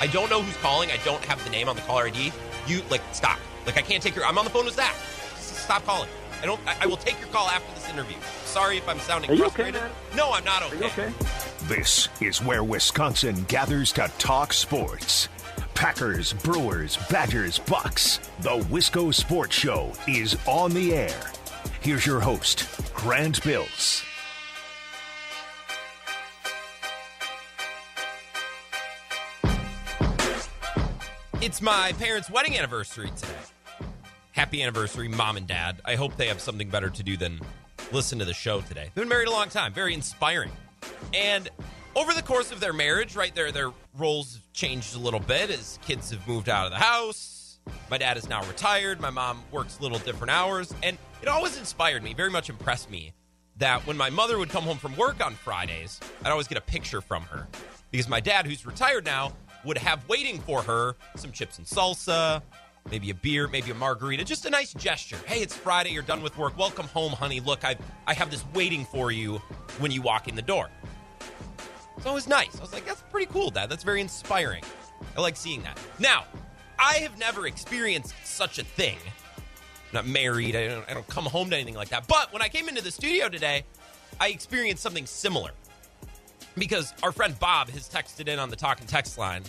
I don't know who's calling. I don't have the name on the caller ID. You like stop. Like I can't take your. I'm on the phone with Zach. Just stop calling. I don't. I, I will take your call after this interview. Sorry if I'm sounding Are you frustrated. okay, man? no, I'm not Are you okay? This is where Wisconsin gathers to talk sports. Packers, Brewers, Badgers, Bucks. The Wisco Sports Show is on the air. Here's your host, Grant Bills. It's my parents' wedding anniversary today. Happy anniversary, mom and dad. I hope they have something better to do than listen to the show today. They've been married a long time, very inspiring. And over the course of their marriage, right there, their roles have changed a little bit as kids have moved out of the house. My dad is now retired. My mom works little different hours. And it always inspired me, very much impressed me, that when my mother would come home from work on Fridays, I'd always get a picture from her. Because my dad, who's retired now, would have waiting for her some chips and salsa, maybe a beer, maybe a margarita, just a nice gesture. Hey, it's Friday, you're done with work. Welcome home, honey. Look, I I have this waiting for you when you walk in the door. So it was nice. I was like, that's pretty cool, Dad. That's very inspiring. I like seeing that. Now, I have never experienced such a thing. I'm not married. I don't, I don't come home to anything like that. But when I came into the studio today, I experienced something similar because our friend Bob has texted in on the talk and text line.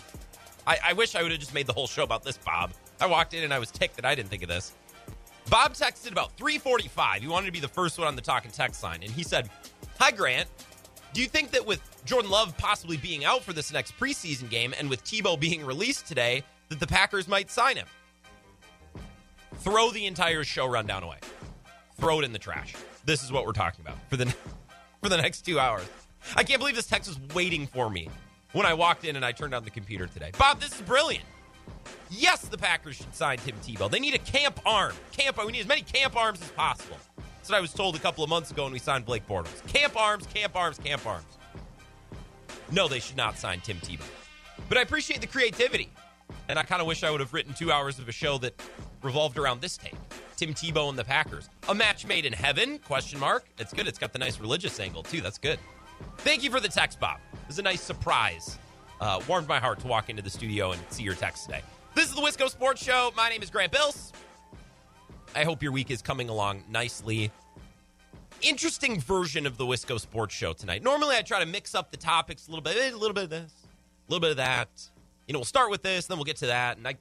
I, I wish I would have just made the whole show about this, Bob. I walked in and I was ticked that I didn't think of this. Bob texted about 345. He wanted to be the first one on the talk and text line. And he said, Hi, Grant. Do you think that with Jordan Love possibly being out for this next preseason game and with Tebow being released today, that the Packers might sign him? Throw the entire show rundown away. Throw it in the trash. This is what we're talking about for the for the next two hours. I can't believe this text was waiting for me when I walked in and I turned on the computer today. Bob, this is brilliant. Yes, the Packers should sign Tim Tebow. They need a camp arm. Camp. We need as many camp arms as possible. That's what I was told a couple of months ago when we signed Blake Bortles. Camp arms, camp arms, camp arms. No, they should not sign Tim Tebow. But I appreciate the creativity. And I kind of wish I would have written two hours of a show that revolved around this take. Tim Tebow and the Packers. A match made in heaven? Question mark. It's good. It's got the nice religious angle too. That's good. Thank you for the text, Bob. It was a nice surprise. Uh, warmed my heart to walk into the studio and see your text today. This is the Wisco Sports Show. My name is Grant Bills. I hope your week is coming along nicely. Interesting version of the Wisco Sports Show tonight. Normally, I try to mix up the topics a little bit, a little bit of this, a little bit of that. You know, we'll start with this, then we'll get to that. And I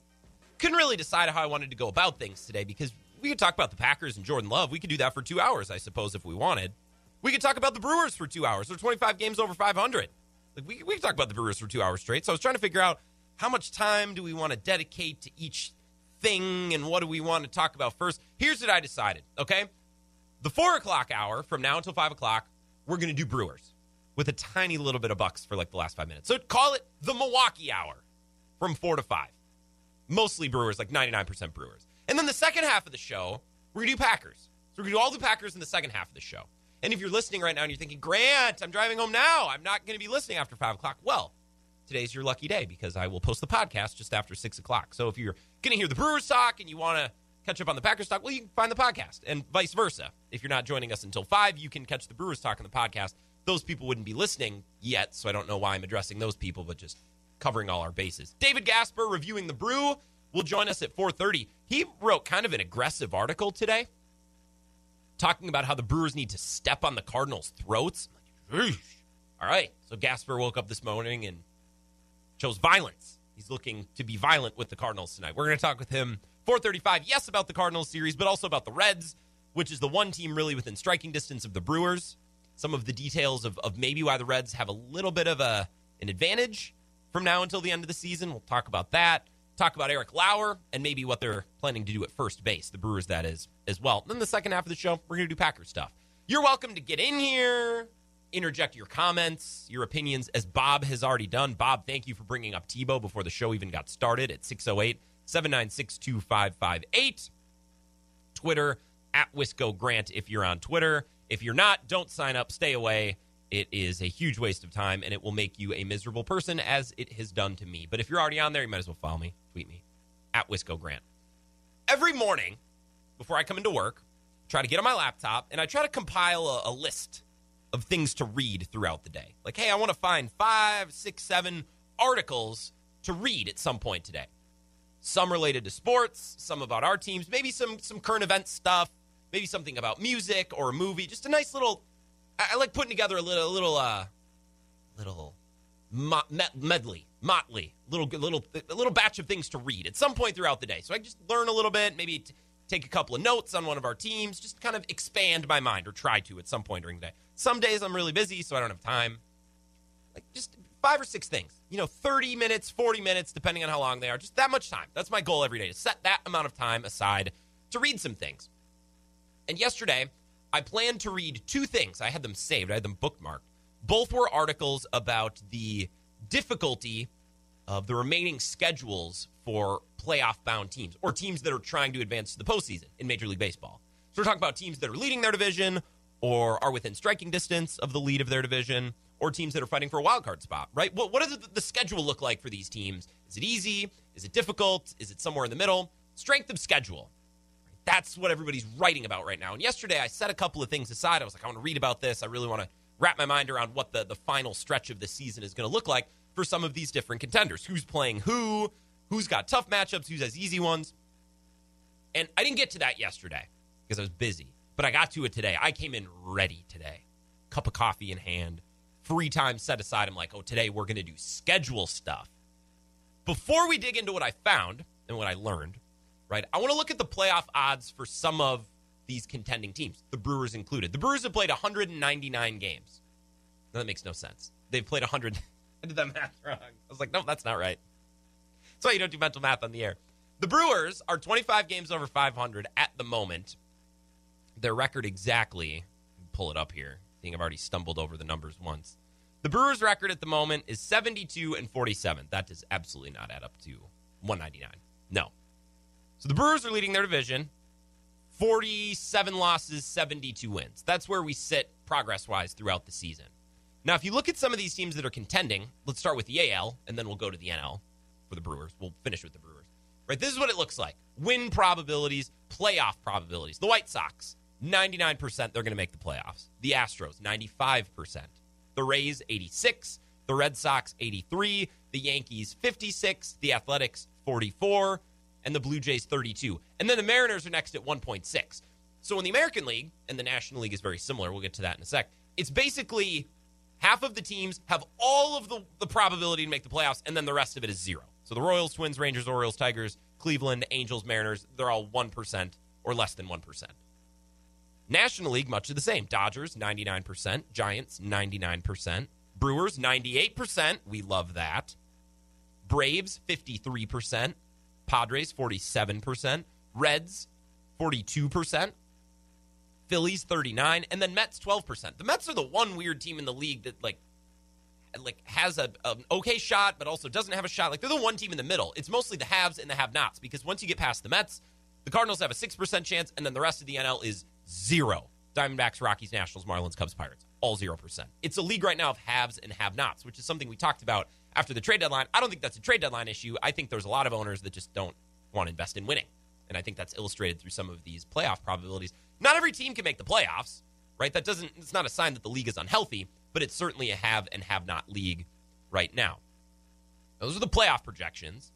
couldn't really decide how I wanted to go about things today because we could talk about the Packers and Jordan Love. We could do that for two hours, I suppose, if we wanted. We could talk about the Brewers for two hours. They're 25 games over 500. Like we, we could talk about the Brewers for two hours straight. So I was trying to figure out how much time do we want to dedicate to each thing and what do we want to talk about first. Here's what I decided, okay? The four o'clock hour from now until five o'clock, we're going to do Brewers with a tiny little bit of Bucks for like the last five minutes. So call it the Milwaukee hour from four to five. Mostly Brewers, like 99% Brewers. And then the second half of the show, we're going to do Packers. So we're going to do all the Packers in the second half of the show. And if you're listening right now and you're thinking, Grant, I'm driving home now. I'm not going to be listening after five o'clock. Well, today's your lucky day because I will post the podcast just after six o'clock. So if you're going to hear the Brewers talk and you want to catch up on the Packers talk, well, you can find the podcast and vice versa. If you're not joining us until five, you can catch the Brewers talk on the podcast. Those people wouldn't be listening yet, so I don't know why I'm addressing those people, but just covering all our bases. David Gasper reviewing the Brew will join us at 4:30. He wrote kind of an aggressive article today talking about how the Brewers need to step on the Cardinals' throats. Like. All right. So Gasper woke up this morning and chose violence. He's looking to be violent with the Cardinals tonight. We're going to talk with him 435. Yes, about the Cardinals series, but also about the Reds, which is the one team really within striking distance of the Brewers. Some of the details of, of maybe why the Reds have a little bit of a an advantage from now until the end of the season. We'll talk about that. Talk about Eric Lauer and maybe what they're planning to do at first base, the Brewers, that is, as well. Then the second half of the show, we're going to do Packers stuff. You're welcome to get in here, interject your comments, your opinions, as Bob has already done. Bob, thank you for bringing up Tebow before the show even got started at 608 796 2558. Twitter at Wisco Grant if you're on Twitter. If you're not, don't sign up, stay away. It is a huge waste of time and it will make you a miserable person as it has done to me. But if you're already on there, you might as well follow me, tweet me at Wisco Grant. Every morning before I come into work, I try to get on my laptop and I try to compile a, a list of things to read throughout the day. Like, hey, I want to find five, six, seven articles to read at some point today. Some related to sports, some about our teams, maybe some some current event stuff, maybe something about music or a movie. Just a nice little. I, I like putting together a little, a little, uh, little mo- medley, motley, little, little, a little batch of things to read at some point throughout the day. So I just learn a little bit, maybe t- take a couple of notes on one of our teams, just kind of expand my mind or try to at some point during the day. Some days I'm really busy, so I don't have time. Like just five or six things, you know, 30 minutes, 40 minutes, depending on how long they are, just that much time. That's my goal every day to set that amount of time aside to read some things. And yesterday, I planned to read two things. I had them saved, I had them bookmarked. Both were articles about the difficulty of the remaining schedules for playoff bound teams or teams that are trying to advance to the postseason in Major League Baseball. So we're talking about teams that are leading their division or are within striking distance of the lead of their division or teams that are fighting for a wild card spot, right? What, what does the schedule look like for these teams? Is it easy? Is it difficult? Is it somewhere in the middle? Strength of schedule. That's what everybody's writing about right now. And yesterday I set a couple of things aside. I was like, I want to read about this. I really want to wrap my mind around what the, the final stretch of the season is going to look like for some of these different contenders. Who's playing who? Who's got tough matchups? Who's has easy ones? And I didn't get to that yesterday because I was busy, but I got to it today. I came in ready today, cup of coffee in hand, free time set aside. I'm like, oh, today we're going to do schedule stuff. Before we dig into what I found and what I learned, right, I want to look at the playoff odds for some of these contending teams, the Brewers included. The Brewers have played 199 games. Now, that makes no sense. They've played 100. I did that math wrong. I was like, no, that's not right. That's why you don't do mental math on the air. The Brewers are 25 games over 500 at the moment. Their record exactly, pull it up here. I think I've already stumbled over the numbers once. The Brewers' record at the moment is 72 and 47. That does absolutely not add up to 199. No. So the Brewers are leading their division. 47 losses, 72 wins. That's where we sit progress wise throughout the season. Now, if you look at some of these teams that are contending, let's start with the AL and then we'll go to the NL for the Brewers. We'll finish with the Brewers. Right? This is what it looks like win probabilities, playoff probabilities. The White Sox, 99% they're going to make the playoffs. The Astros, 95%. The Rays, 86. The Red Sox, 83. The Yankees, 56. The Athletics, 44 and the Blue Jays 32. And then the Mariners are next at 1.6. So in the American League, and the National League is very similar, we'll get to that in a sec, it's basically half of the teams have all of the, the probability to make the playoffs, and then the rest of it is zero. So the Royals, Twins, Rangers, Orioles, Tigers, Cleveland, Angels, Mariners, they're all 1% or less than 1%. National League, much of the same. Dodgers, 99%. Giants, 99%. Brewers, 98%. We love that. Braves, 53%. Padres 47%, Reds 42%, Phillies 39, and then Mets 12%. The Mets are the one weird team in the league that like like has a an okay shot but also doesn't have a shot. Like they're the one team in the middle. It's mostly the haves and the have-nots because once you get past the Mets, the Cardinals have a 6% chance and then the rest of the NL is 0. Diamondbacks, Rockies, Nationals, Marlins, Cubs, Pirates, all 0%. It's a league right now of haves and have-nots, which is something we talked about after the trade deadline. I don't think that's a trade deadline issue. I think there's a lot of owners that just don't want to invest in winning. And I think that's illustrated through some of these playoff probabilities. Not every team can make the playoffs, right? That doesn't it's not a sign that the league is unhealthy, but it's certainly a have and have not league right now. Those are the playoff projections,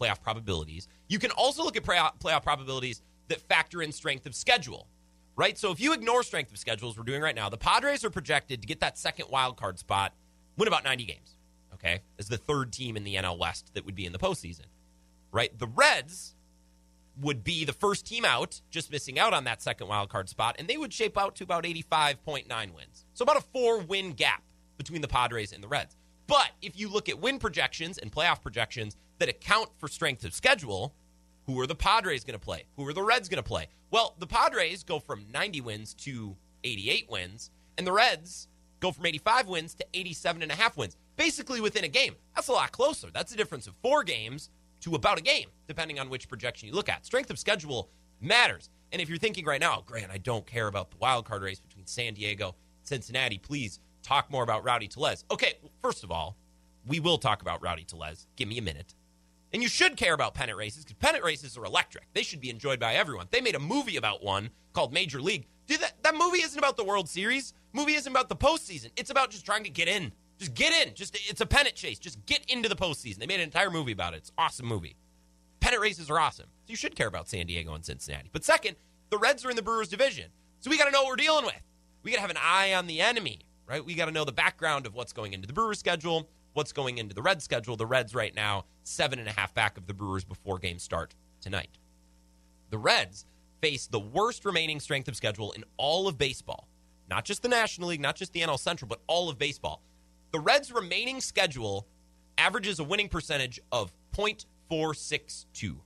playoff probabilities. You can also look at playoff probabilities that factor in strength of schedule, right? So if you ignore strength of schedules, we're doing right now, the Padres are projected to get that second wild card spot, win about 90 games okay, as the third team in the NL West that would be in the postseason, right? The Reds would be the first team out, just missing out on that second wild card spot, and they would shape out to about 85.9 wins. So about a four win gap between the Padres and the Reds. But if you look at win projections and playoff projections that account for strength of schedule, who are the Padres going to play? Who are the Reds going to play? Well, the Padres go from 90 wins to 88 wins, and the Reds go from 85 wins to 87 and a half wins basically within a game. That's a lot closer. That's a difference of four games to about a game, depending on which projection you look at. Strength of schedule matters. And if you're thinking right now, Grant, I don't care about the wild card race between San Diego, Cincinnati, please talk more about Rowdy Tellez. Okay, first of all, we will talk about Rowdy Tellez. Give me a minute. And you should care about pennant races because pennant races are electric. They should be enjoyed by everyone. They made a movie about one called Major League. Dude, that, that movie isn't about the World Series. Movie isn't about the postseason. It's about just trying to get in Just get in. Just it's a pennant chase. Just get into the postseason. They made an entire movie about it. It's an awesome movie. Pennant races are awesome. So you should care about San Diego and Cincinnati. But second, the Reds are in the Brewers division. So we got to know what we're dealing with. We got to have an eye on the enemy, right? We got to know the background of what's going into the Brewers schedule, what's going into the Reds schedule. The Reds right now, seven and a half back of the Brewers before games start tonight. The Reds face the worst remaining strength of schedule in all of baseball. Not just the National League, not just the NL Central, but all of baseball. The Reds' remaining schedule averages a winning percentage of .462,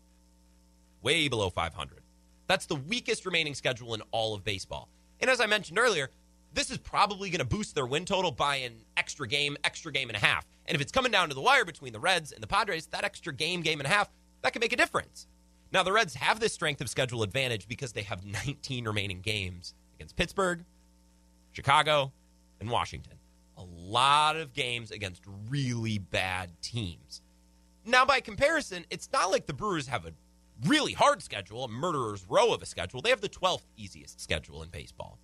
way below 500. That's the weakest remaining schedule in all of baseball. And as I mentioned earlier, this is probably going to boost their win total by an extra game, extra game and a half. And if it's coming down to the wire between the Reds and the Padres, that extra game, game and a half, that could make a difference. Now, the Reds have this strength of schedule advantage because they have 19 remaining games against Pittsburgh, Chicago, and Washington. A lot of games against really bad teams. Now, by comparison, it's not like the Brewers have a really hard schedule, a murderer's row of a schedule. They have the 12th easiest schedule in baseball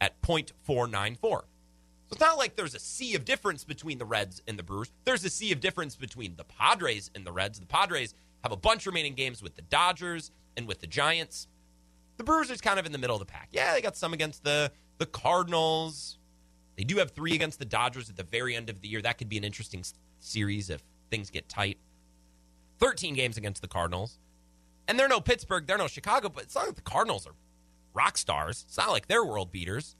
at .494. So it's not like there's a sea of difference between the Reds and the Brewers. There's a sea of difference between the Padres and the Reds. The Padres have a bunch remaining games with the Dodgers and with the Giants. The Brewers are kind of in the middle of the pack. Yeah, they got some against the the Cardinals. They do have three against the Dodgers at the very end of the year. That could be an interesting series if things get tight. 13 games against the Cardinals. And they're no Pittsburgh, they're no Chicago, but it's not like the Cardinals are rock stars. It's not like they're world beaters.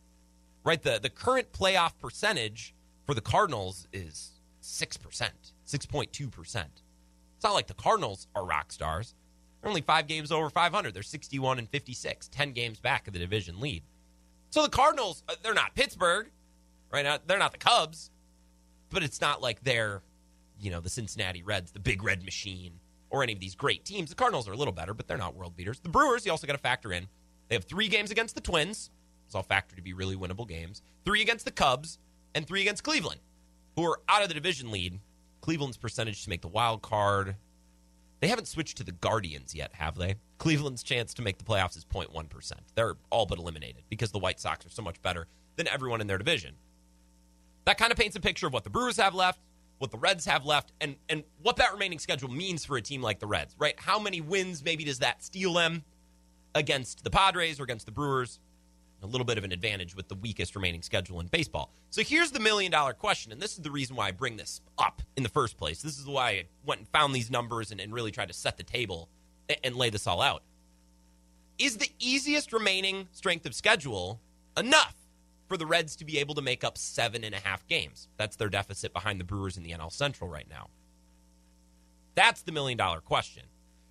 Right? The the current playoff percentage for the Cardinals is 6%, 6.2%. It's not like the Cardinals are rock stars. They're only five games over 500. They're 61 and 56, 10 games back of the division lead. So the Cardinals, uh, they're not Pittsburgh, right? now. They're not the Cubs, but it's not like they're, you know, the Cincinnati Reds, the big red machine, or any of these great teams. The Cardinals are a little better, but they're not world beaters. The Brewers, you also got to factor in. They have three games against the Twins. It's all factored to be really winnable games. Three against the Cubs, and three against Cleveland, who are out of the division lead. Cleveland's percentage to make the wild card. They haven't switched to the Guardians yet, have they? Cleveland's chance to make the playoffs is 0.1%. They're all but eliminated because the White Sox are so much better than everyone in their division. That kind of paints a picture of what the Brewers have left, what the Reds have left, and, and what that remaining schedule means for a team like the Reds, right? How many wins maybe does that steal them against the Padres or against the Brewers? A little bit of an advantage with the weakest remaining schedule in baseball. So here's the million dollar question, and this is the reason why I bring this up in the first place. This is why I went and found these numbers and, and really tried to set the table and, and lay this all out. Is the easiest remaining strength of schedule enough for the Reds to be able to make up seven and a half games? That's their deficit behind the Brewers in the NL Central right now. That's the million dollar question.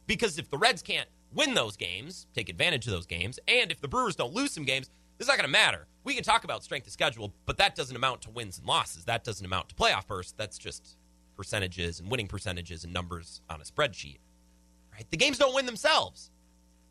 Because if the Reds can't win those games, take advantage of those games, and if the Brewers don't lose some games, it's not going to matter. We can talk about strength of schedule, but that doesn't amount to wins and losses. That doesn't amount to playoff first. That's just percentages and winning percentages and numbers on a spreadsheet. Right? The games don't win themselves.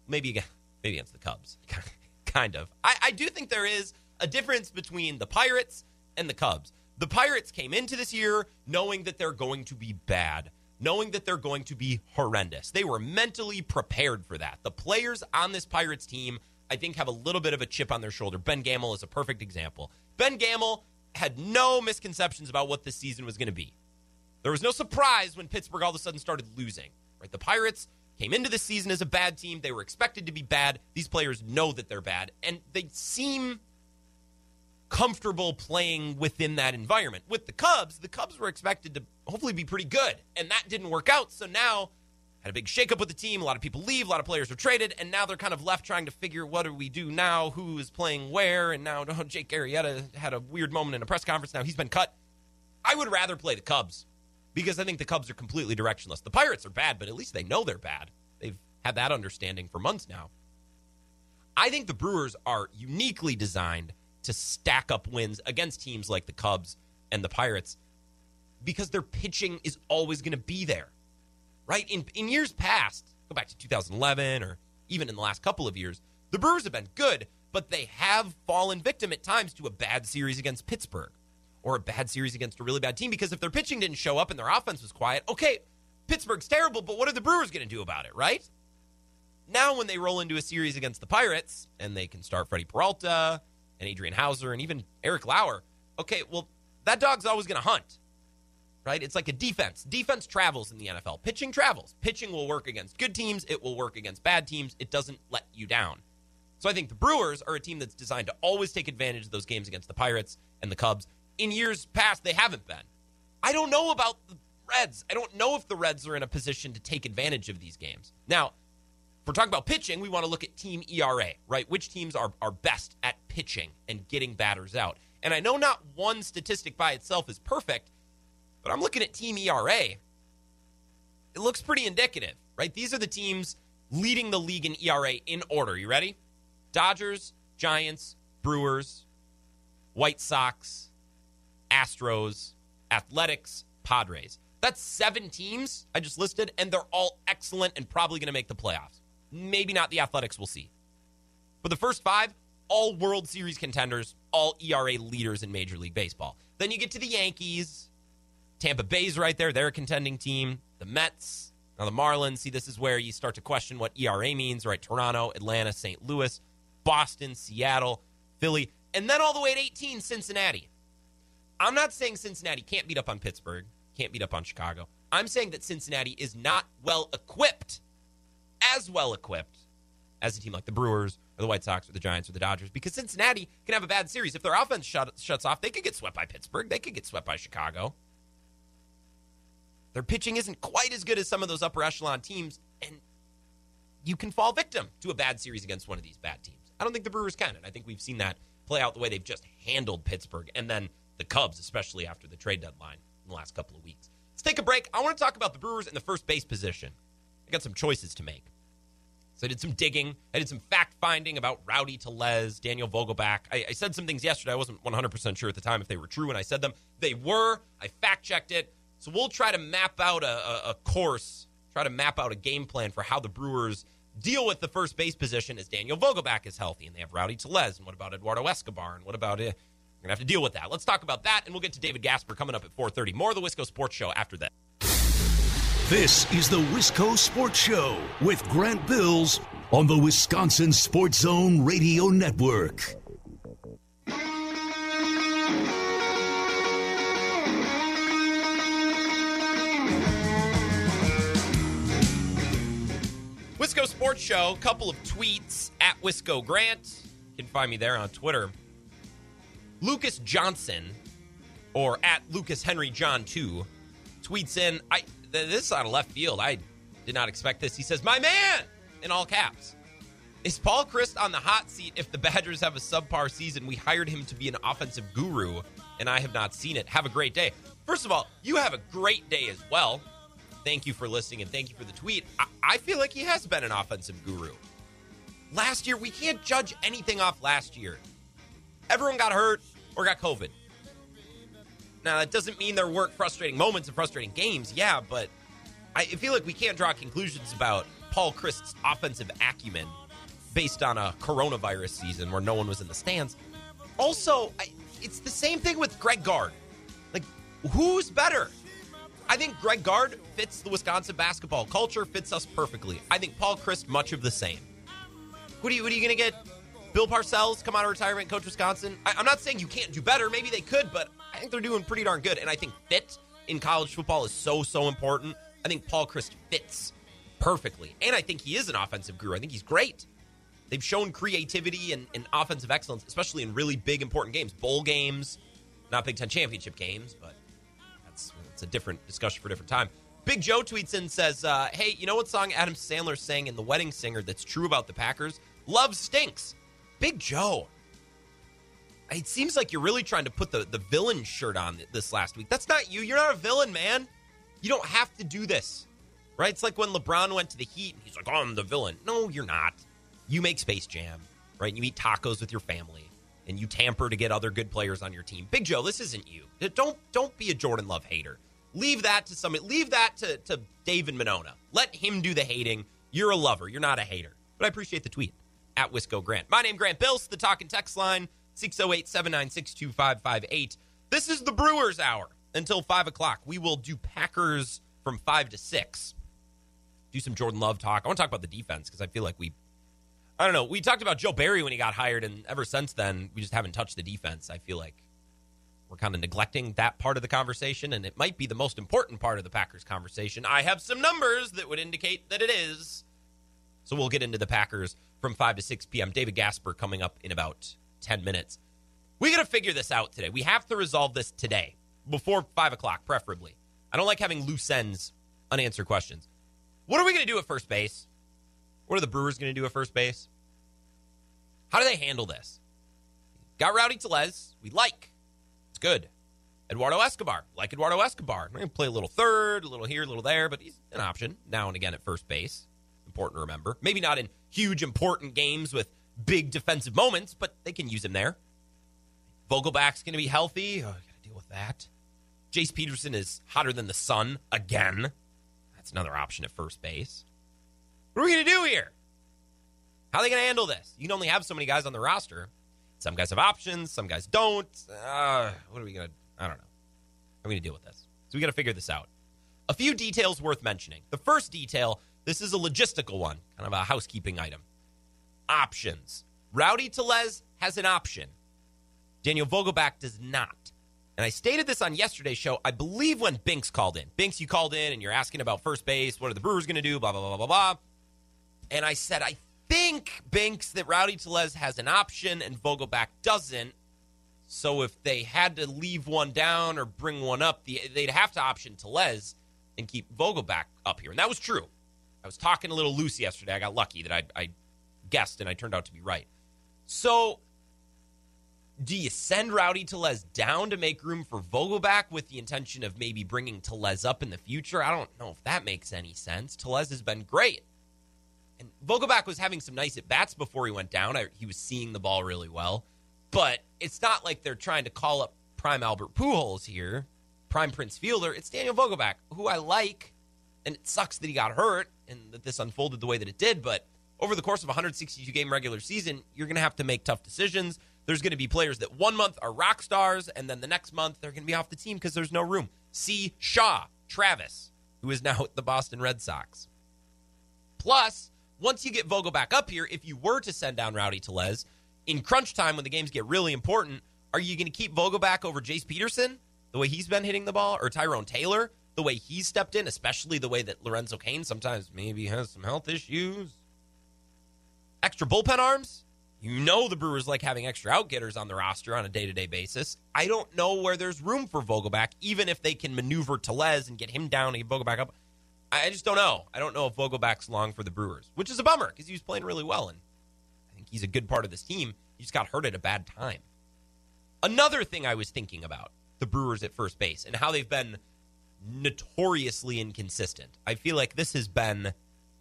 Maybe maybe against the Cubs, kind of. I, I do think there is a difference between the Pirates and the Cubs. The Pirates came into this year knowing that they're going to be bad knowing that they're going to be horrendous. They were mentally prepared for that. The players on this Pirates team, I think, have a little bit of a chip on their shoulder. Ben Gamel is a perfect example. Ben Gamel had no misconceptions about what this season was going to be. There was no surprise when Pittsburgh all of a sudden started losing. Right? The Pirates came into the season as a bad team. They were expected to be bad. These players know that they're bad, and they seem comfortable playing within that environment. With the Cubs, the Cubs were expected to hopefully be pretty good, and that didn't work out. So now had a big shakeup with the team. A lot of people leave, a lot of players are traded, and now they're kind of left trying to figure what do we do now, who is playing where, and now oh, Jake Arrieta had a weird moment in a press conference. Now he's been cut. I would rather play the Cubs because I think the Cubs are completely directionless. The Pirates are bad, but at least they know they're bad. They've had that understanding for months now. I think the Brewers are uniquely designed to stack up wins against teams like the Cubs and the Pirates because their pitching is always going to be there. Right? In in years past, go back to 2011 or even in the last couple of years, the Brewers have been good, but they have fallen victim at times to a bad series against Pittsburgh or a bad series against a really bad team because if their pitching didn't show up and their offense was quiet, okay, Pittsburgh's terrible, but what are the Brewers going to do about it, right? Now, when they roll into a series against the Pirates and they can start Freddie Peralta, and Adrian Houser and even Eric Lauer. Okay, well, that dog's always going to hunt, right? It's like a defense. Defense travels in the NFL. Pitching travels. Pitching will work against good teams, it will work against bad teams. It doesn't let you down. So I think the Brewers are a team that's designed to always take advantage of those games against the Pirates and the Cubs. In years past, they haven't been. I don't know about the Reds. I don't know if the Reds are in a position to take advantage of these games. Now, if we're talking about pitching, we want to look at team ERA, right? Which teams are, are best at pitching and getting batters out. And I know not one statistic by itself is perfect, but I'm looking at team ERA. It looks pretty indicative, right? These are the teams leading the league in ERA in order. You ready? Dodgers, Giants, Brewers, White Sox, Astros, Athletics, Padres. That's seven teams I just listed, and they're all excellent and probably going to make the playoffs. Maybe not the Athletics, we'll see. But the first five, all World Series contenders, all ERA leaders in Major League Baseball. Then you get to the Yankees. Tampa Bay's right there. They're a contending team. The Mets. Now the Marlins. See, this is where you start to question what ERA means, right? Toronto, Atlanta, St. Louis, Boston, Seattle, Philly, and then all the way at 18, Cincinnati. I'm not saying Cincinnati can't beat up on Pittsburgh, can't beat up on Chicago. I'm saying that Cincinnati is not well equipped, as well equipped as a team like the Brewers or the White Sox or the Giants or the Dodgers, because Cincinnati can have a bad series. If their offense shut, shuts off, they could get swept by Pittsburgh. They could get swept by Chicago. Their pitching isn't quite as good as some of those upper echelon teams, and you can fall victim to a bad series against one of these bad teams. I don't think the Brewers can, and I think we've seen that play out the way they've just handled Pittsburgh and then the Cubs, especially after the trade deadline in the last couple of weeks. Let's take a break. I want to talk about the Brewers in the first base position. I got some choices to make. So I did some digging. I did some fact finding about Rowdy Tellez, Daniel Vogelbach. I, I, said some things yesterday. I wasn't 100% sure at the time if they were true when I said them. They were. I fact checked it. So we'll try to map out a, a, a course, try to map out a game plan for how the Brewers deal with the first base position as Daniel Vogelbach is healthy and they have Rowdy Tellez. And what about Eduardo Escobar? And what about it? We're going to have to deal with that. Let's talk about that, and we'll get to David Gasper coming up at 4.30. More of the Wisco Sports Show after that. This is the Wisco Sports Show with Grant Bills on the Wisconsin Sports Zone Radio Network. Wisco Sports Show, couple of tweets at Wisco Grant. You can find me there on Twitter. Lucas Johnson, or at Lucas Henry John 2, tweets in, I this is out of left field. I did not expect this. He says, My man, in all caps. Is Paul Chryst on the hot seat if the Badgers have a subpar season? We hired him to be an offensive guru, and I have not seen it. Have a great day. First of all, you have a great day as well. Thank you for listening and thank you for the tweet. I, I feel like he has been an offensive guru. Last year, we can't judge anything off last year. Everyone got hurt or got COVID. Now, that doesn't mean there weren't frustrating moments and frustrating games, yeah, but I feel like we can't draw conclusions about Paul Chryst's offensive acumen based on a coronavirus season where no one was in the stands. Also, I, it's the same thing with Greg Gard. Like, who's better? I think Greg Gard fits the Wisconsin basketball culture, fits us perfectly. I think Paul Chryst, much of the same. What are you, you going to get? Bill Parcells come out of retirement, coach Wisconsin. I, I'm not saying you can't do better. Maybe they could, but I think they're doing pretty darn good. And I think fit in college football is so, so important. I think Paul Chryst fits perfectly. And I think he is an offensive guru. I think he's great. They've shown creativity and, and offensive excellence, especially in really big, important games, bowl games, not Big Ten championship games, but that's, that's a different discussion for a different time. Big Joe tweets in says, uh, "Hey, you know what song Adam Sandler sang in The Wedding Singer that's true about the Packers? Love stinks." Big Joe, it seems like you're really trying to put the the villain shirt on this last week. That's not you. You're not a villain, man. You don't have to do this, right? It's like when LeBron went to the Heat and he's like, "Oh, I'm the villain." No, you're not. You make Space Jam, right? You eat tacos with your family, and you tamper to get other good players on your team. Big Joe, this isn't you. Don't don't be a Jordan Love hater. Leave that to somebody. Leave that to to David Monona. Let him do the hating. You're a lover. You're not a hater. But I appreciate the tweet at Wisco Grant. My name Grant Bills. The talking text line 608 796 2558. This is the Brewers Hour until 5 o'clock. We will do Packers from 5 to 6. Do some Jordan Love talk. I want to talk about the defense because I feel like we, I don't know, we talked about Joe Barry when he got hired, and ever since then, we just haven't touched the defense. I feel like we're kind of neglecting that part of the conversation, and it might be the most important part of the Packers conversation. I have some numbers that would indicate that it is. So we'll get into the Packers from 5 to 6 p.m. David Gasper coming up in about 10 minutes. We got to figure this out today. We have to resolve this today before 5 o'clock, preferably. I don't like having loose ends, unanswered questions. What are we going to do at first base? What are the Brewers going to do at first base? How do they handle this? Got Rowdy Tellez. We like. It's good. Eduardo Escobar. Like Eduardo Escobar. We're going to play a little third, a little here, a little there, but he's an option now and again at first base. Important to remember. Maybe not in huge, important games with big defensive moments, but they can use him there. Vogelbach's going to be healthy. Oh, got to deal with that. Jace Peterson is hotter than the sun again. That's another option at first base. What are we going to do here? How are they going to handle this? You can only have so many guys on the roster. Some guys have options, some guys don't. Uh, what are we going to? I don't know. How are we going to deal with this? So we got to figure this out. A few details worth mentioning. The first detail this is a logistical one, kind of a housekeeping item. Options. Rowdy Tellez has an option. Daniel Vogelbach does not. And I stated this on yesterday's show, I believe when Binks called in. Binks, you called in and you're asking about first base. What are the Brewers going to do? Blah, blah, blah, blah, blah. And I said, I think, Binks, that Rowdy Tellez has an option and Vogelbach doesn't. So if they had to leave one down or bring one up, they'd have to option Tellez and keep Vogelbach up here. And that was true. I was talking a little loose yesterday. I got lucky that I, I guessed and I turned out to be right. So do you send Rowdy Tellez down to make room for Vogelbach with the intention of maybe bringing Tellez up in the future? I don't know if that makes any sense. Tellez has been great. And Vogelbach was having some nice at bats before he went down. I, he was seeing the ball really well. But it's not like they're trying to call up prime Albert Pujols here, prime Prince Fielder. It's Daniel Vogelbach, who I like. And it sucks that he got hurt and that this unfolded the way that it did. But over the course of a 162 game regular season, you're going to have to make tough decisions there's going to be players that one month are rock stars, and then the next month they're going to be off the team because there's no room. See Shaw, Travis, who is now with the Boston Red Sox. Plus, once you get Vogelbach up here, if you were to send down Rowdy Tellez, in crunch time when the games get really important, are you going to keep Vogelbach over Jace Peterson, the way he's been hitting the ball, or Tyrone Taylor, the way he's stepped in, especially the way that Lorenzo Cain sometimes maybe has some health issues? Extra bullpen arms? You know the Brewers like having extra outgetters on the roster on a day to day basis. I don't know where there's room for Vogelbach, even if they can maneuver Tellez and get him down and get Vogelbach up. I just don't know. I don't know if Vogelbach's long for the Brewers, which is a bummer because he was playing really well, and I think he's a good part of this team. He just got hurt at a bad time. Another thing I was thinking about the Brewers at first base and how they've been notoriously inconsistent. I feel like this has been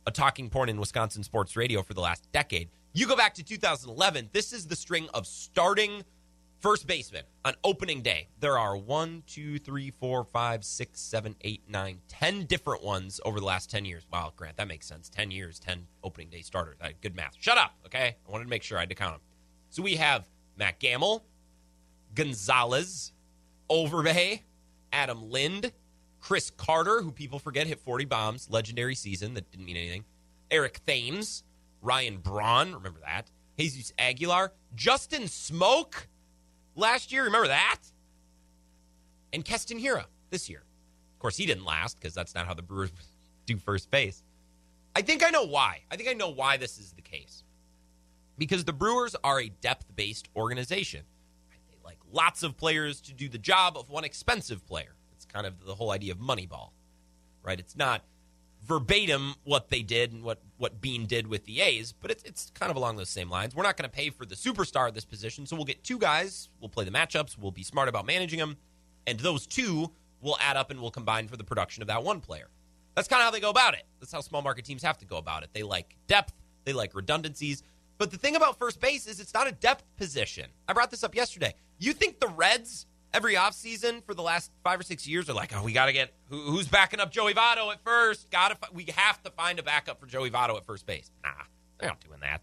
a talking point in Wisconsin sports radio for the last decade. You go back to 2011, this is the string of starting first baseman on opening day. There are one, two, three, four, five, six, seven, eight, nine, ten different ones over the last 10 years. Wow, Grant, that makes sense. 10 years, 10 opening day starters. Right, good math. Shut up, okay? I wanted to make sure I had to count them. So we have Mat Gamel, Gonzalez, Overbay, Adam Lind, Chris Carter, who people forget hit 40 bombs, legendary season that didn't mean anything, Eric Thames, Ryan Braun, remember that? Jesus Aguilar, Justin Smoak last year, remember that? And Keston Hiura this year. Of course, he didn't last because that's not how the Brewers do first base. I think I know why. I think I know why this is the case. Because the Brewers are a depth based organization. They like lots of players to do the job of one expensive player. Kind of the whole idea of Moneyball, right? It's not verbatim what they did and what, what Beane did with the A's, but it's, it's kind of along those same lines. We're not going to pay for the superstar of this position, so we'll get two guys. We'll play the matchups. We'll be smart about managing them, and those two will add up and will combine for the production of that one player. That's kind of how they go about it. That's how small market teams have to go about it. They like depth, they like redundancies. But the thing about first base is it's not a depth position. I brought this up yesterday. You think the Reds every offseason for the last five or six years are like, oh, we got to get who, who's backing up Joey Votto at first. Got to we have to find a backup for Joey Votto at first base. Nah, they're not doing that.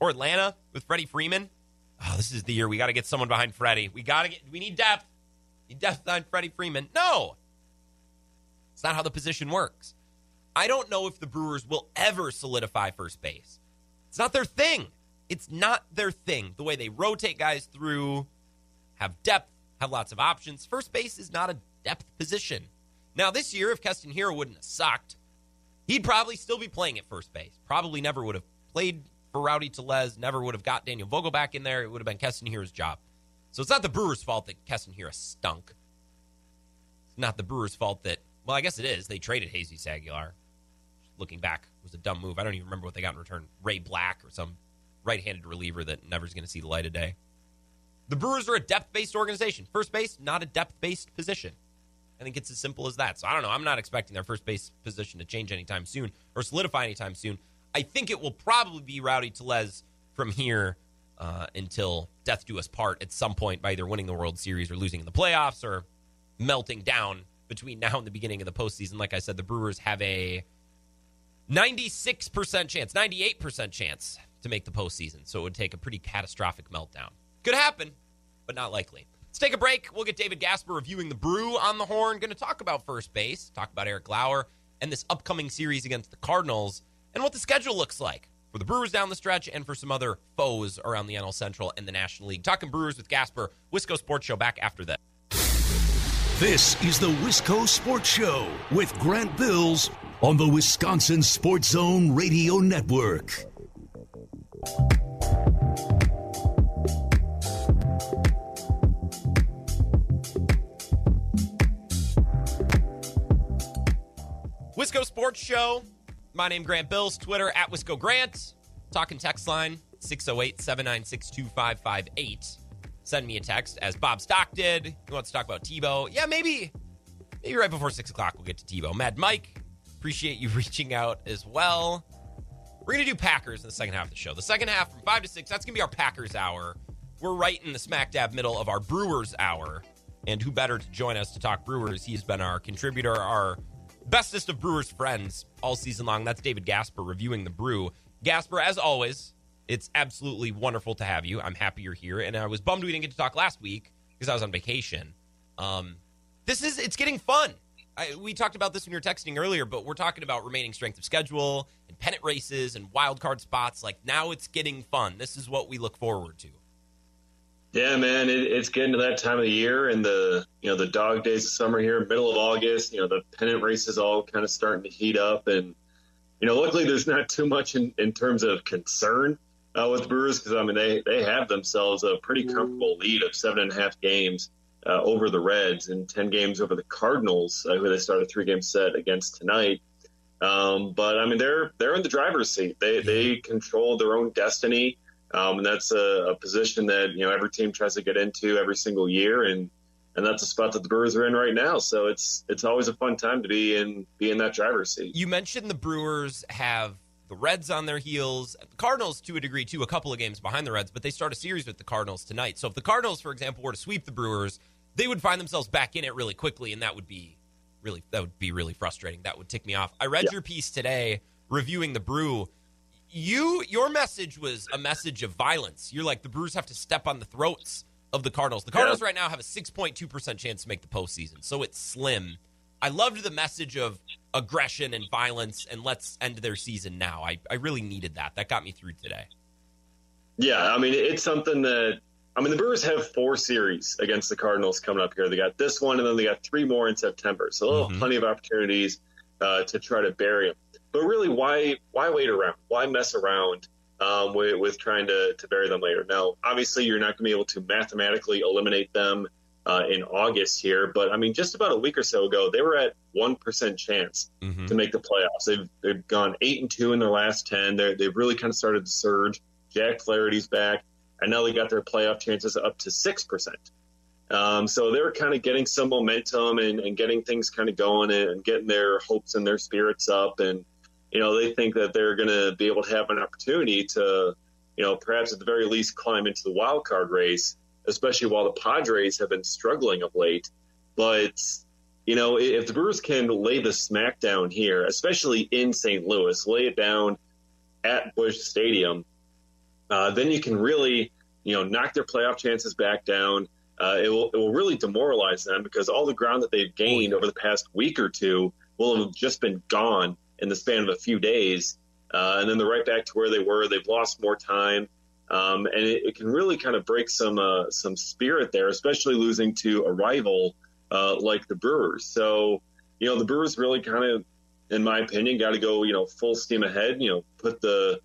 Or Atlanta with Freddie Freeman. Oh, this is the year we got to get someone behind Freddie. We got to get. We need depth. Need depth behind Freddie Freeman. No, it's not how the position works. I don't know if the Brewers will ever solidify first base. It's not their thing. It's not their thing. The way they rotate guys through, have depth have lots of options. First base is not a depth position. Now, this year, if Keston Hiura wouldn't have sucked, he'd probably still be playing at first base. Probably never would have played for Rowdy Tellez, never would have got Daniel Vogelbach in there. It would have been Keston Hiura's job. So it's not the Brewers' fault that Keston Hiura stunk. It's not the Brewers' fault that, well, I guess it is. They traded Jesus Aguilar. Looking back, was a dumb move. I don't even remember what they got in return. Ray Black or some right handed reliever that never's going to see the light of day. The Brewers are a depth based organization. First base, not a depth based position. I think it's as simple as that. So I don't know. I'm not expecting their first base position to change anytime soon or solidify anytime soon. I think it will probably be Rowdy Tellez from here uh, until death do us part at some point by either winning the World Series or losing in the playoffs or melting down between now and the beginning of the postseason. Like I said, the Brewers have a 96% chance, 98% chance to make the postseason. So it would take a pretty catastrophic meltdown. Could happen, but not likely. Let's take a break. We'll get David Gasper reviewing the brew on the horn. Going to talk about first base, talk about Eric Lauer, and this upcoming series against the Cardinals, and what the schedule looks like for the Brewers down the stretch and for some other foes around the NL Central and the National League. Talking Brewers with Gasper, Wisco Sports Show back after that. This is the Wisco Sports Show with Grant Bills on the Wisconsin Sports Zone Radio Network. Wisco Sports Show. My name Grant Bills. Twitter at Wisco Grant. Talking text line 608 796 2558. Send me a text as Bob Stock did. He wants to talk about Tebow. Yeah, maybe maybe right before 6 o'clock we'll get to Tebow. Mad Mike, appreciate you reaching out as well. We're going to do Packers in the second half of the show. The second half from 5 to 6, that's going to be our Packers hour. We're right in the smack dab middle of our Brewers hour. And who better to join us to talk Brewers? He's been our contributor, our bestest of Brewers friends all season long. That's David Gasper reviewing the brew. Gasper, as always, it's absolutely wonderful to have you. I'm happy you're here. And I was bummed we didn't get to talk last week because I was on vacation. Um, this is, it's getting fun. I, we talked about this when you were texting earlier, but we're talking about remaining strength of schedule and pennant races and wild card spots. Like now it's getting fun. This is what we look forward to. Yeah, man, it, it's getting to that time of the year, and the you know the dog days of summer here, middle of August. You know the pennant races all kind of starting to heat up, and you know luckily there's not too much in, in terms of concern uh, with the Brewers because I mean they they have themselves a pretty comfortable lead of seven and a half games uh, over the Reds and ten games over the Cardinals, uh, who they started a three game set against tonight. Um, but I mean they're they're in the driver's seat. They they control their own destiny. Um, and that's a, a, position that you know every team tries to get into every single year, and and that's a spot that the Brewers are in right now. So it's it's always a fun time to be in be in that driver's seat. You mentioned the Brewers have the Reds on their heels, the Cardinals to a degree too, a couple of games behind the Reds, but they start a series with the Cardinals tonight. So if the Cardinals, for example, were to sweep the Brewers, they would find themselves back in it really quickly, and that would be really that would be really frustrating. That would tick me off. I read yeah. your piece today reviewing the Brew you your message was a message of violence. You're like the Brewers have to step on the throats of the Cardinals. The Cardinals yeah. right now have a 6.2% chance to make the postseason, so it's slim. I loved the message of aggression and violence and let's end their season now. I, I really needed that. That got me through today. Yeah, I mean, it's something that, I mean, the Brewers have four series against the Cardinals coming up here. They got this one, and then they got three more in September. So mm-hmm. plenty of opportunities uh, to try to bury them. But really, why why wait around? Why mess around um, with, with, trying to, to bury them later? Now, obviously, you're not going to be able to mathematically eliminate them uh, in August here, but I mean, just about a week or so ago, they were at one percent chance mm-hmm. to make the playoffs. They've they've gone eight and two in their last ten. They're, they've really kind of started to surge. Jack Flaherty's back, and now they got their playoff chances up to six percent. Um, so they're kind of getting some momentum and, and getting things kind of going and, and getting their hopes and their spirits up. And you know, they think that they're going to be able to have an opportunity to, you know, perhaps at the very least climb into the wild card race, especially while the Padres have been struggling of late. But, you know, if the Brewers can lay the smackdown here, especially in St. Louis, lay it down at Busch Stadium, uh, then you can really, you know, knock their playoff chances back down. Uh, it will it will really demoralize them because all the ground that they've gained over the past week or two will have just been gone in the span of a few days. Uh, and then they're right back to where they were. They've lost more time. Um, and it, it, can really kind of break some uh, some spirit there, especially losing to a rival uh, like the Brewers. So, you know, the Brewers really kind of, in my opinion, got to go, you know, full steam ahead. You know, put the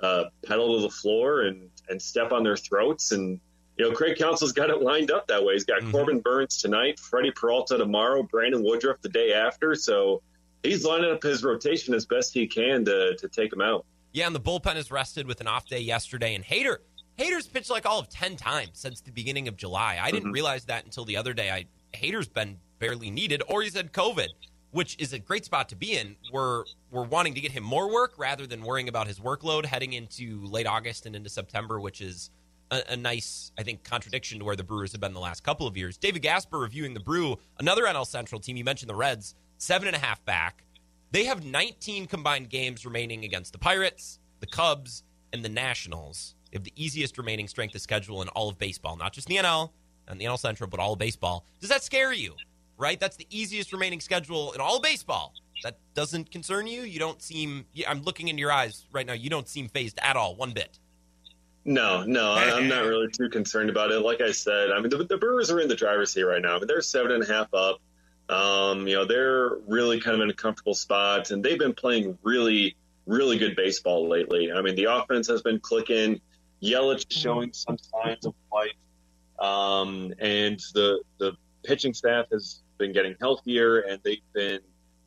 uh, pedal to the floor and and step on their throats. And you know, Craig Counsell's got it lined up that way. He's got mm-hmm. Corbin Burnes tonight, Freddie Peralta tomorrow, Brandon Woodruff the day after. So he's lining up his rotation as best he can to to take him out. Yeah, and the bullpen is rested with an off day yesterday. And Hader Hader's pitched like all of ten times since the beginning of July. I didn't mm-hmm. realize that until the other day. I Hader's been barely needed, or he's had COVID, which is a great spot to be in. We're we're wanting to get him more work rather than worrying about his workload heading into late August and into September, which is a, a nice, I think, contradiction to where the Brewers have been the last couple of years. David Gasper reviewing the Brew, another NL Central team. You mentioned the Reds, seven and a half back. They have 19 combined games remaining against the Pirates, the Cubs, and the Nationals. They have the easiest remaining strength of schedule in all of baseball, not just the NL, and the NL Central, but all of baseball. Does that scare you? Right? That's the easiest remaining schedule in all of baseball. That doesn't concern you? You don't seem, I'm looking in your eyes right now. You don't seem phased at all, one bit. No, no, I'm not really too concerned about it. Like I said, I mean, the, the Brewers are in the driver's seat right now. I mean, they're seven and a half up. Um, you know, they're really kind of in a comfortable spot, and they've been playing really, really good baseball lately. I mean, the offense has been clicking. Yelich showing some signs of life. Um, and the the pitching staff has been getting healthier, and they've been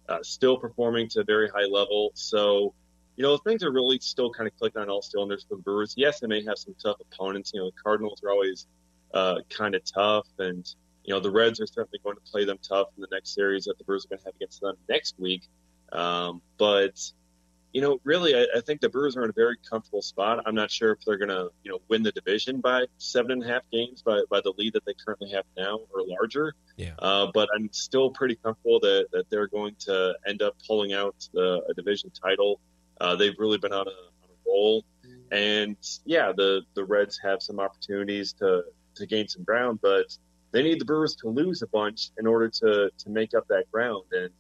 uh, still performing to a very high level. So, you know, things are really still kind of clicking on all cylinders for the Brewers. Yes, they may have some tough opponents. You know, the Cardinals are always uh, kind of tough, and you know the Reds are certainly going to play them tough in the next series that the Brewers are going to have against them next week. Um, but you know, really, I, I, think the Brewers are in a very comfortable spot. I'm not sure if they're going to, you know, win the division by seven and a half games by, by the lead that they currently have now or larger. Yeah. Uh, but I'm still pretty comfortable that, that they're going to end up pulling out the, a division title. Uh, they've really been on a, on a roll. And yeah, the, the Reds have some opportunities to, to gain some ground, but they need the Brewers to lose a bunch in order to, to make up that ground. And,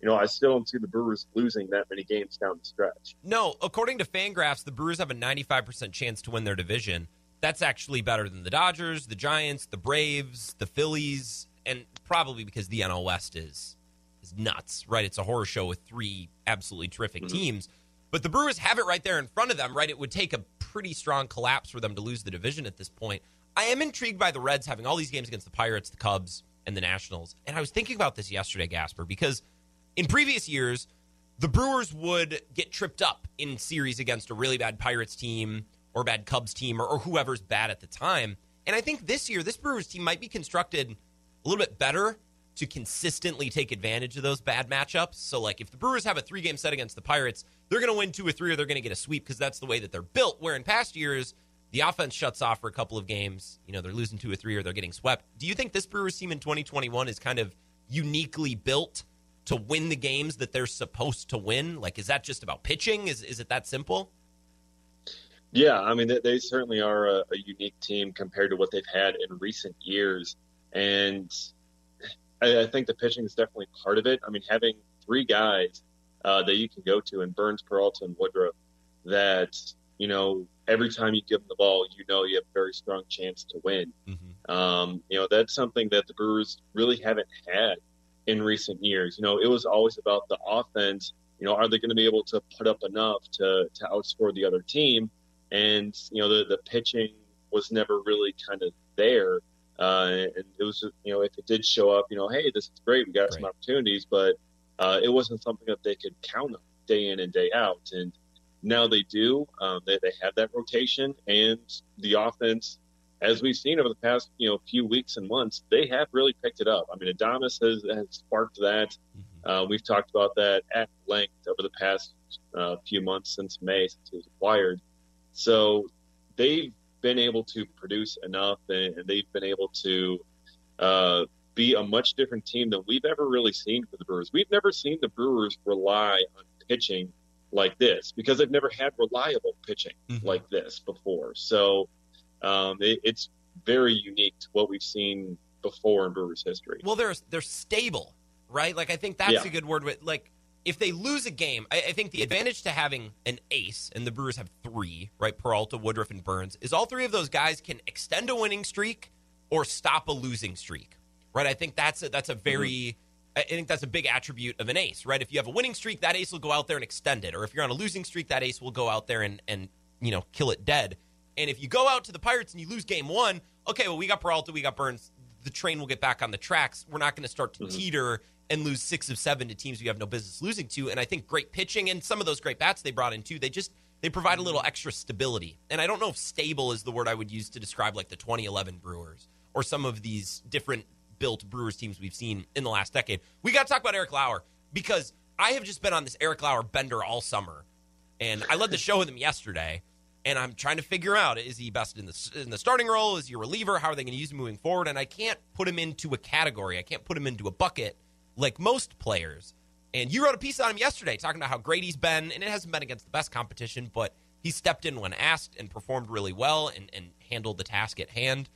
you know, I still don't see the Brewers losing that many games down the stretch. No, according to Fangraphs, the Brewers have a 95% chance to win their division. That's actually better than the Dodgers, the Giants, the Braves, the Phillies, and probably because the NL West is is nuts, right? It's a horror show with three absolutely terrific mm-hmm. teams. But the Brewers have it right there in front of them, right? It would take a pretty strong collapse for them to lose the division at this point. I am intrigued by the Reds having all these games against the Pirates, the Cubs, and the Nationals. And I was thinking about this yesterday, Gasper, because – in previous years, the Brewers would get tripped up in series against a really bad Pirates team or bad Cubs team or, or whoever's bad at the time. And I think this year, this Brewers team might be constructed a little bit better to consistently take advantage of those bad matchups. So, like, if the Brewers have a three game set against the Pirates, they're going to win two or three or they're going to get a sweep because that's the way that they're built. Where in past years, the offense shuts off for a couple of games. You know, they're losing two or three or they're getting swept. Do you think this Brewers team in 2021 is kind of uniquely built to win the games that they're supposed to win? Like, is that just about pitching? Is is it that simple? Yeah, I mean, they, they certainly are a, a, unique team compared to what they've had in recent years, and I, I, think the pitching is definitely part of it. I mean, having three guys uh, that you can go to in Burnes, Peralta, and Woodruff, that you know every time you give them the ball, you know you have a very strong chance to win. Mm-hmm. Um, you know, that's something that the Brewers really haven't had in recent years. You know, it was always about the offense. You know, are they going to be able to put up enough to to outscore the other team? And you know, the the pitching was never really kind of there. Uh, and it was, you know, if it did show up, you know, hey, this is great, we got some opportunities, but uh, it wasn't something that they could count on day in and day out. And now they do. Um, they, they have that rotation, and the offense as we've seen over the past you know few weeks and months, they have really picked it up. I mean, Adames has, has sparked that. Mm-hmm. Uh, we've talked about that at length over the past uh, few months since May, since he was acquired. So they've been able to produce enough, and, and they've been able to uh, be a much different team than we've ever really seen for the Brewers. We've never seen the Brewers rely on pitching like this because they've never had reliable pitching mm-hmm. like this before. So um, it, it's very unique to what we've seen before in Brewers history. Well, they're they're stable, right? Like I think that's yeah. a good word. With like if they lose a game, I, I, think the advantage to having an ace, and the Brewers have three, right? Peralta, Woodruff, and Burnes is all three of those guys can extend a winning streak or stop a losing streak, right? I think that's a, that's a very, mm-hmm. I think that's a big attribute of an ace, right? If you have a winning streak, that ace will go out there and extend it, or if you're on a losing streak, that ace will go out there and and you know kill it dead. And if you go out to the Pirates and you lose game one, okay, well we got Peralta, we got Burnes. the train will get back on the tracks. We're not going to start to mm-hmm. teeter and lose six of seven to teams we have no business losing to. And I think great pitching and some of those great bats they brought in too, they just they provide a little extra stability. And I don't know if stable is the word I would use to describe like the 2011 Brewers or some of these different built Brewers teams we've seen in the last decade. We got to talk about Eric Lauer because I have just been on this Eric Lauer bender all summer. And I led the show with him yesterday and I'm trying to figure out is he best in the in the starting role? Is he a reliever? How are they going to use him moving forward? And I can't put him into a category. I can't put him into a bucket like most players. And you wrote a piece on him yesterday talking about how great he's been, and it hasn't been against the best competition, but he stepped in when asked and performed really well and, and handled the task at hand.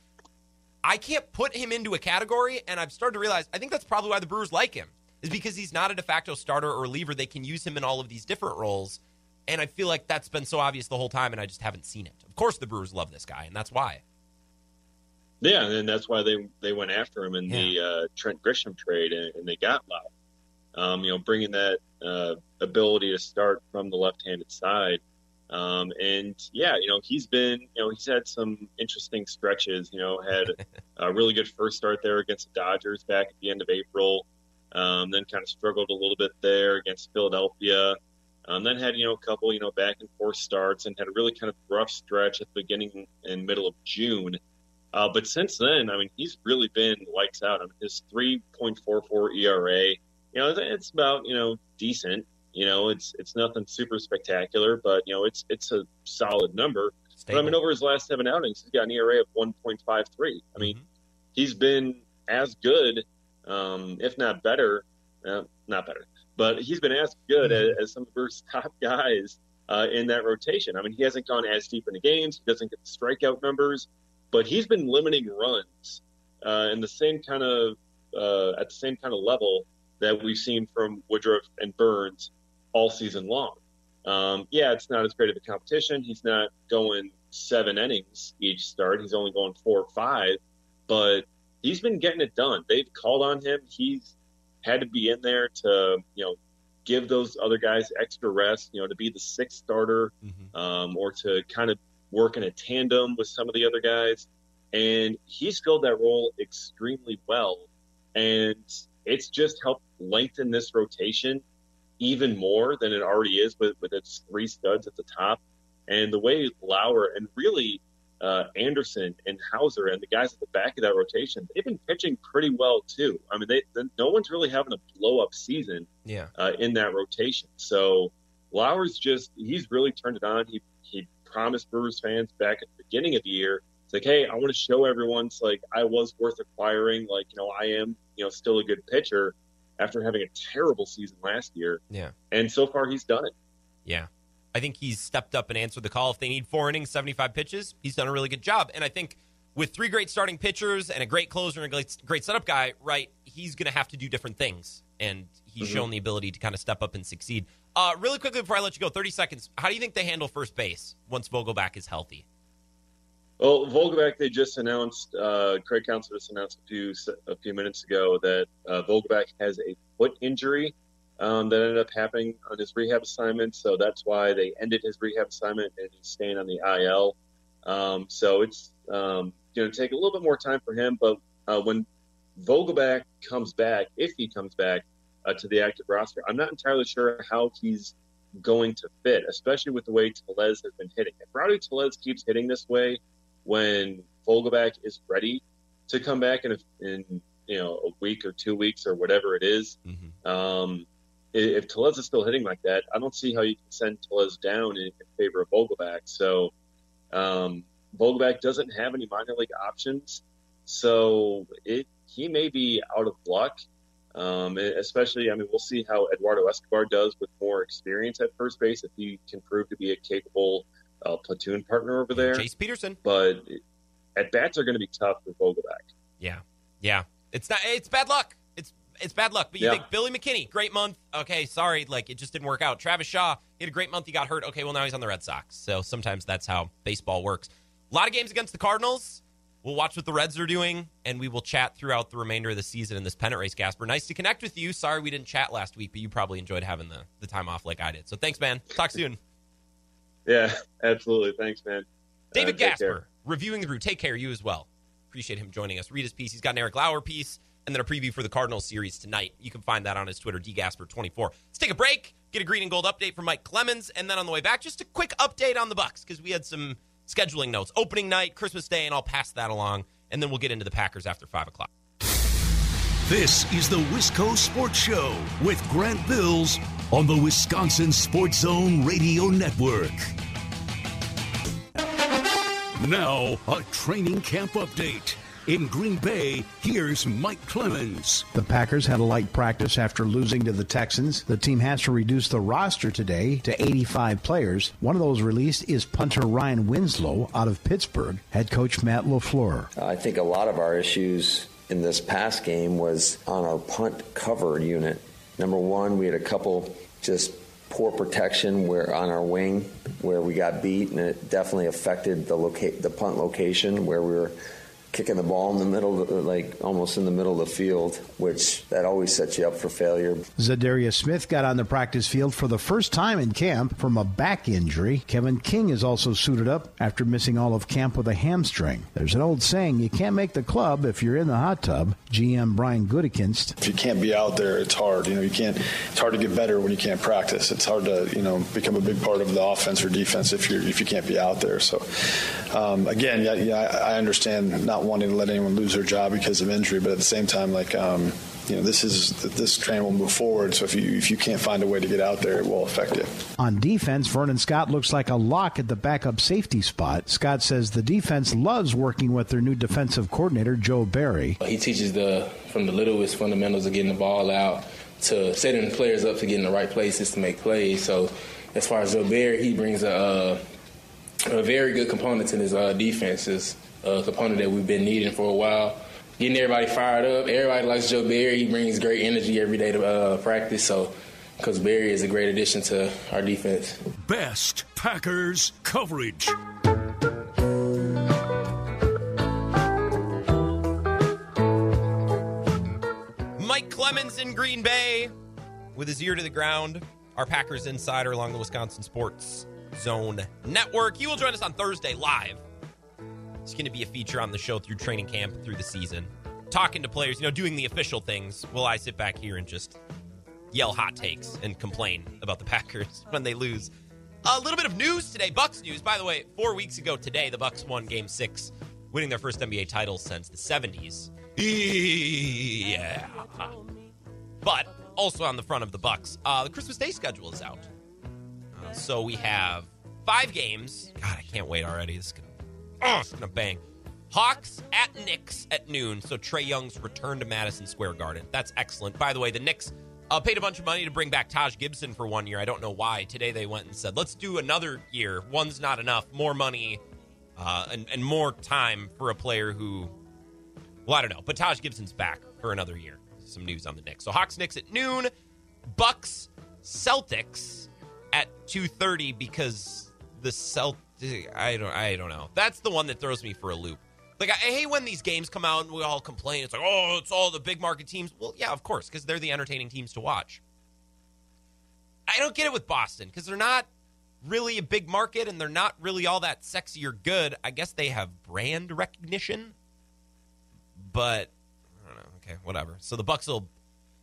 I can't put him into a category, and I've started to realize I think that's probably why the Brewers like him, is because he's not a de facto starter or reliever. They can use him in all of these different roles. And I feel like that's been so obvious the whole time, and I just haven't seen it. Of course, the Brewers love this guy, and that's why. Yeah, and that's why they they went after him in yeah. the uh, Trent Grisham trade, and, and they got Lau. Um, you know, bringing that uh, ability to start from the left-handed side, um, and yeah, you know, he's been, you know, he's had some interesting stretches. You know, had a really good first start there against the Dodgers back at the end of April. Um, then kind of struggled a little bit there against Philadelphia. Um, then had you know a couple you know back and forth starts and had a really kind of rough stretch at the beginning and middle of June. Uh, but since then, I mean, he's really been lights out. I mean, his 3.44 ERA, you know, it's about you know decent. You know, it's it's nothing super spectacular, but you know, it's it's a solid number. Stable. But I mean, over his last seven outings, he's got an ERA of 1.53. I mean, mm-hmm. he's been as good, um, if not better, uh, not better, but he's been as good mm-hmm. as, as, some of his top guys uh, in that rotation. I mean, he hasn't gone as deep into games. He doesn't get the strikeout numbers but he's been limiting runs uh, in the same kind of uh, at the same kind of level that we've seen from Woodruff and Burnes all season long. Um, yeah, it's not as great of a competition. He's not going seven innings each start. He's only going four or five, but he's been getting it done. They've called on him. He's had to be in there to you know give those other guys extra rest. You know, to be the sixth starter mm-hmm. um, or to kind of work in a tandem with some of the other guys. And he's filled that role extremely well. And it's just helped lengthen this rotation even more than it already is with, with its three studs at the top. And the way Lauer and really uh, Anderson and Houser and the guys at the back of that rotation, they've been pitching pretty well too. I mean, they, no one's really having a blow up season yeah. uh, in that rotation. So Lauer's just, he's really turned it on. He, he promised Brewers fans back at the beginning of the year. It's like, hey, I want to show everyone, it's like I was worth acquiring. Like, you know, I am, you know, still a good pitcher after having a terrible season last year. Yeah. And so far, he's done it. Yeah. I think he's stepped up and answered the call. If they need four innings, 75 pitches, he's done a really good job. And I think with three great starting pitchers and a great closer and a great, great setup guy, right, he's going to have to do different things. And he's mm-hmm. shown the ability to kind of step up and succeed. Uh, really quickly before I let you go, 30 seconds. How do you think they handle first base once Vogelbach is healthy? Well, Vogelbach, they just announced, uh, Craig Counsell just announced a few a few minutes ago that uh, has a foot injury um, that ended up happening on his rehab assignment. So that's why they ended his rehab assignment and he's staying on the IL. Um, so it's um, going to take a little bit more time for him. But uh, when Vogelbach comes back, if he comes back, uh, to the active roster. I'm not entirely sure how he's going to fit, especially with the way Tellez has been hitting. If Rowdy Tellez keeps hitting this way when Vogelbach is ready to come back in, a, in you know a week or two weeks or whatever it is, mm-hmm. um, if Tellez is still hitting like that, I don't see how you can send Tellez down in, in favor of Vogelbach. So um, doesn't have any minor league options, so it he may be out of luck. Um, especially, I mean, we'll see how Eduardo Escobar does with more experience at first base if he can prove to be a capable uh, platoon partner over there. Jace Peterson. But at bats are going to be tough for Vogelbach. Yeah, yeah. It's not. It's bad luck. It's it's bad luck. But you yeah. think Billy McKinney, great month. Okay, sorry, like it just didn't work out. Travis Shaw, he had a great month. He got hurt. Okay, well now he's on the Red Sox. So sometimes that's how baseball works. A lot of games against the Cardinals. We'll watch what the Reds are doing, and we will chat throughout the remainder of the season in this pennant race, Gasper. Nice to connect with you. Sorry we didn't chat last week, but you probably enjoyed having the, the time off like I did. So thanks, man. Talk soon. Yeah, absolutely. Thanks, man. David uh, Gasper, reviewing the brew. Take care, you as well. Appreciate him joining us. Read his piece. He's got an Eric Lauer piece and then a preview for the Cardinals series tonight. You can find that on his Twitter, dgasper24. Let's take a break, get a green and gold update from Mike Clemens, and then on the way back, just a quick update on the Bucks because we had some scheduling notes. Opening night, Christmas Day, and I'll pass that along, and then we'll get into the Packers after 5 o'clock. This is the Wisco Sports Show with Grant Bills on the Wisconsin Sports Zone Radio Network. Now, a training camp update. In Green Bay, here's Mike Clemens. The Packers had a light practice after losing to the Texans. The team has to reduce the roster today to 85 players. One of those released is punter Ryan Winslow out of Pittsburgh. Head coach Matt LaFleur. I think a lot of our issues in this past game was on our punt cover unit. Number one, we had a couple just poor protection where on our wing where we got beat, and it definitely affected the loca- the punt location where we were kicking the ball in the middle, of, like almost in the middle of the field, which that always sets you up for failure. Za'Darius Smith got on the practice field for the first time in camp from a back injury. Kevin King is also suited up after missing all of camp with a hamstring. There's an old saying, you can't make the club if you're in the hot tub. GM Brian Gutekunst. If you can't be out there, it's hard. You know, you can't. It's hard to get better when you can't practice. It's hard to you know become a big part of the offense or defense if you if you can't be out there. So um, again, yeah, yeah, I understand not not wanting to let anyone lose their job because of injury, but at the same time, like um, you know, this is this train will move forward. So if you if you can't find a way to get out there, it will affect you. On defense, Vernon Scott looks like a lock at the backup safety spot. Scott says the defense loves working with their new defensive coordinator Joe Barry. He teaches the from the littlest fundamentals of getting the ball out to setting the players up to get in the right places to make plays. So as far as Joe Barry, he brings a, a very good component to his uh, defenses a component that we've been needing for a while. Getting everybody fired up. Everybody likes Joe Barry. He brings great energy every day to uh, practice. So, because Barry is a great addition to our defense. Best Packers coverage. Mike Clemens in Green Bay with his ear to the ground. Our Packers insider along the Wisconsin Sports Zone Network. He will join us on Thursday live it's going to be a feature on the show through training camp, through the season. Talking to players, you know, doing the official things while I sit back here and just yell hot takes and complain about the Packers when they lose. A little bit of news today, Bucks news. By the way, four weeks ago today, the Bucks won Game Six, winning their first NBA title since the '70s. Yeah, but also on the front of the Bucks, uh, the Christmas Day schedule is out. Uh, so we have five games. God, I can't wait already. This is gonna oh, it's gonna bang. Hawks at Knicks at noon. So Trae Young's return to Madison Square Garden. That's excellent. By the way, the Knicks uh, paid a bunch of money to bring back Taj Gibson for one year. I don't know why. Today they went and said, let's do another year. One's not enough. More money uh, and, and more time for a player who, well, I don't know. But Taj Gibson's back for another year. Some news on the Knicks. So Hawks Knicks at noon. Bucks Celtics at 2.30 because the Celtics I don't I don't know. That's the one that throws me for a loop. Like I, hate when these games come out and we all complain. It's like, oh, it's all the big market teams. Well, yeah, of course, because they're the entertaining teams to watch. I don't get it with Boston because they're not really a big market and they're not really all that sexy or good. I guess they have brand recognition, but I don't know. Okay, whatever. So the Bucks will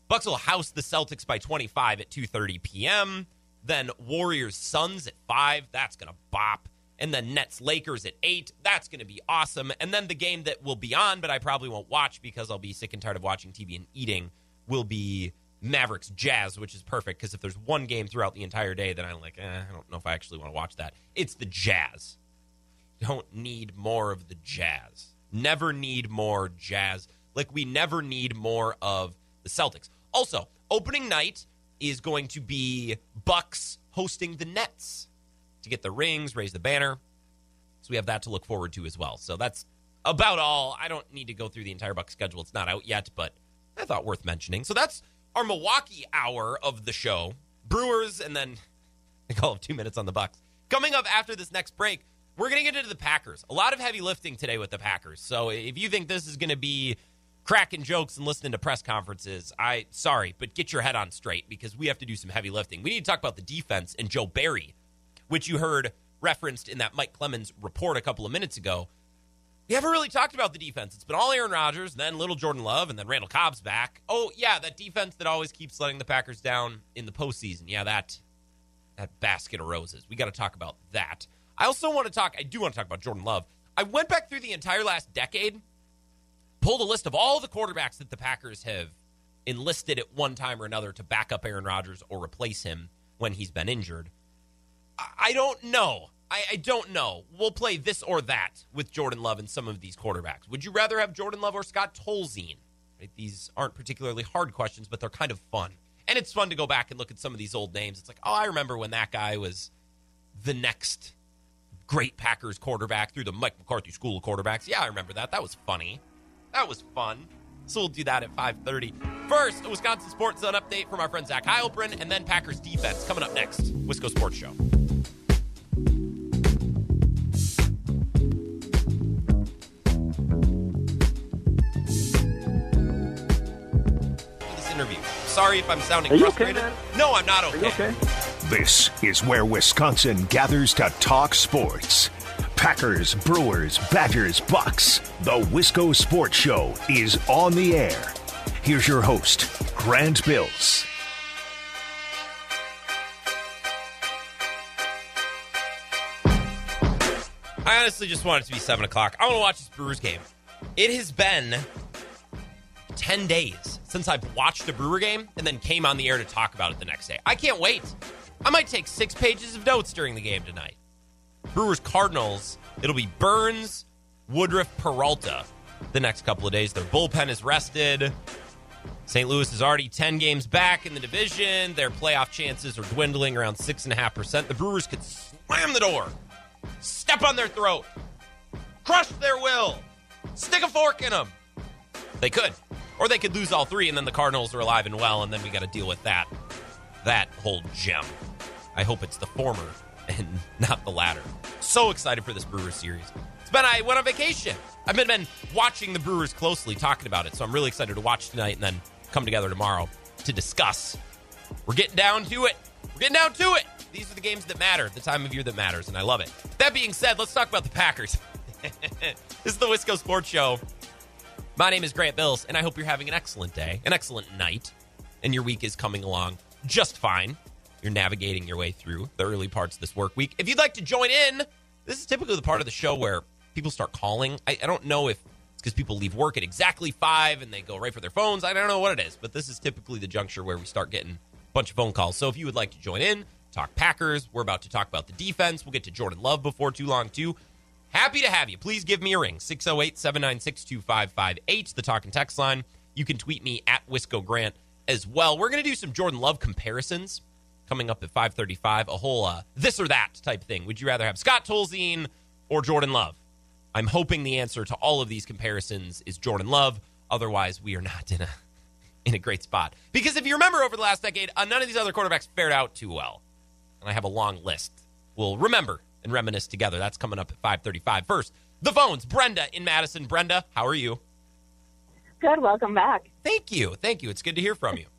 Bucks will house the Celtics by 25 at 2:30 p.m. Then Warriors Suns at five. That's gonna bop and then Nets Lakers at 8. That's going to be awesome. And then the game that will be on, but I probably won't watch because I'll be sick and tired of watching TV and eating, will be Mavericks Jazz, which is perfect because if there's one game throughout the entire day, then I'm like, eh, I don't know if I actually want to watch that. It's the Jazz. Don't need more of the Jazz. Never need more Jazz. Like we never need more of the Celtics. Also, opening night is going to be Bucks hosting the Nets to get the rings, raise the banner. So we have that to look forward to as well. So that's about all. I don't need to go through the entire Buck schedule. It's not out yet, but I thought worth mentioning. So that's our Milwaukee hour of the show. Brewers, and then I call it two minutes on the Bucks. Coming up after this next break, we're going to get into the Packers. A lot of heavy lifting today with the Packers. So if you think this is going to be cracking jokes and listening to press conferences, I sorry, but get your head on straight because we have to do some heavy lifting. We need to talk about the defense and Joe Barry, which you heard referenced in that Mike Clemens report a couple of minutes ago. We haven't really talked about the defense. It's been all Aaron Rodgers, then little Jordan Love, and then Randall Cobb's back. Oh yeah, that defense that always keeps letting the Packers down in the postseason. Yeah, that that basket of roses. We got to talk about that. I also want to talk. I do want to talk about Jordan Love. I went back through the entire last decade, pulled a list of all the quarterbacks that the Packers have enlisted at one time or another to back up Aaron Rodgers or replace him when he's been injured. I don't know. I, I, don't know. We'll play this or that with Jordan Love and some of these quarterbacks. Would you rather have Jordan Love or Scott Tolzien? Right? These aren't particularly hard questions, but they're kind of fun. And it's fun to go back and look at some of these old names. It's like, oh, I remember when that guy was the next great Packers quarterback through the Mike McCarthy School of Quarterbacks. Yeah, I remember that. That was funny. That was fun. So we'll do that at 5:30. First, a Wisconsin Sports Zone update from our friend Zach Heilprin, and then Packers defense coming up next. Wisco Sports Show. Sorry if I'm sounding Are frustrated. Okay, no, I'm not okay. okay? This is where Wisconsin gathers to talk sports. Packers, Brewers, Badgers, Bucks. The Wisco Sports Show is on the air. Here's your host, Grant Bills. I honestly just want it to be 7 o'clock. I want to watch this Brewers game. It has been 10 days since I've watched a Brewer game and then came on the air to talk about it the next day. I can't wait. I might take six pages of notes during the game tonight. Brewers Cardinals, it'll be Burnes, Woodruff, Peralta the next couple of days. Their bullpen is rested. St. Louis is already 10 games back in the division. Their playoff chances are dwindling around 6.5%. The Brewers could slam the door, step on their throat, crush their will, stick a fork in them. They could. Or they could lose all three, and then the Cardinals are alive and well, and then we got to deal with that. That whole gem. I hope it's the former and not the latter. So excited for this Brewers series. It's been I went on vacation. I've been, been watching the Brewers closely, talking about it. So I'm really excited to watch tonight and then come together tomorrow to discuss. We're getting down to it. We're getting down to it. These are the games that matter, the time of year that matters, and I love it. That being said, let's talk about the Packers. this is the Wisco Sports Show. My name is Grant Bills, and I hope you're having an excellent day, an excellent night, and your week is coming along just fine. You're navigating your way through the early parts of this work week. If you'd like to join in, this is typically the part of the show where people start calling. I, I don't know if it's because people leave work at exactly five and they go right for their phones. I don't know what it is, but this is typically the juncture where we start getting a bunch of phone calls. So if you would like to join in, talk Packers, we're about to talk about the defense. We'll get to Jordan Love before too long, too. Happy to have you. Please give me a ring 608 796 2558, the talk and text line. You can tweet me at Wisco Grant as well. We're going to do some Jordan Love comparisons coming up at 535, a whole uh, this or that type thing. Would you rather have Scott Tolzien or Jordan Love? I'm hoping the answer to all of these comparisons is Jordan Love. Otherwise, we are not in a in a great spot. Because if you remember over the last decade, uh, none of these other quarterbacks fared out too well. And I have a long list. We'll remember and reminisce together. That's coming up at 535. First, the phones. Brenda in Madison. Brenda, how are you? Good. Welcome back. Thank you. Thank you. It's good to hear from you.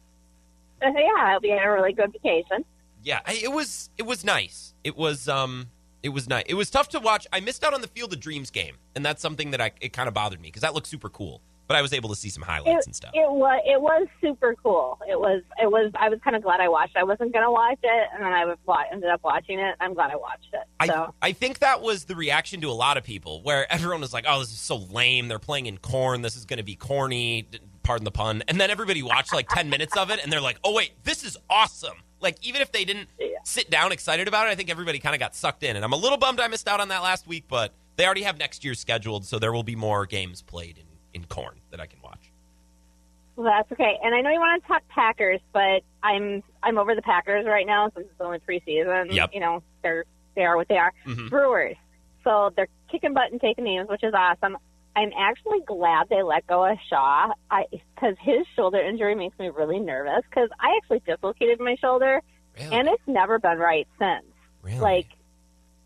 Uh, yeah, I hope you had a really good vacation. Yeah, it was it was nice. It was um it was nice. It was tough to watch. I missed out on the Field of Dreams game, and that's something that I it kind of bothered me because that looked super cool. But I was able to see some highlights it, and stuff. It was it was super cool. It was it was. I was kind of glad I watched. I wasn't gonna watch it, and then I was, ended up watching it. I'm glad I watched it. So. I I think that was the reaction to a lot of people, where everyone was like, "Oh, this is so lame. They're playing in corn. This is going to be corny." Pardon the pun. And then everybody watched like ten minutes of it, and they're like, "Oh wait, this is awesome." Like even if they didn't yeah. sit down excited about it, I think everybody kind of got sucked in. And I'm a little bummed I missed out on that last week, but they already have next year scheduled, so there will be more games played in in corn that I can watch. Well, that's okay. And I know you want to talk Packers, but I'm I'm over the Packers right now since it's only preseason. Yep. You know, they're they are what they are. Mhm. Brewers. So they're kicking butt and taking names, which is awesome. I'm actually glad they let go of Shaw because his shoulder injury makes me really nervous because I actually dislocated my shoulder Really? and it's never been right since. Really? Like,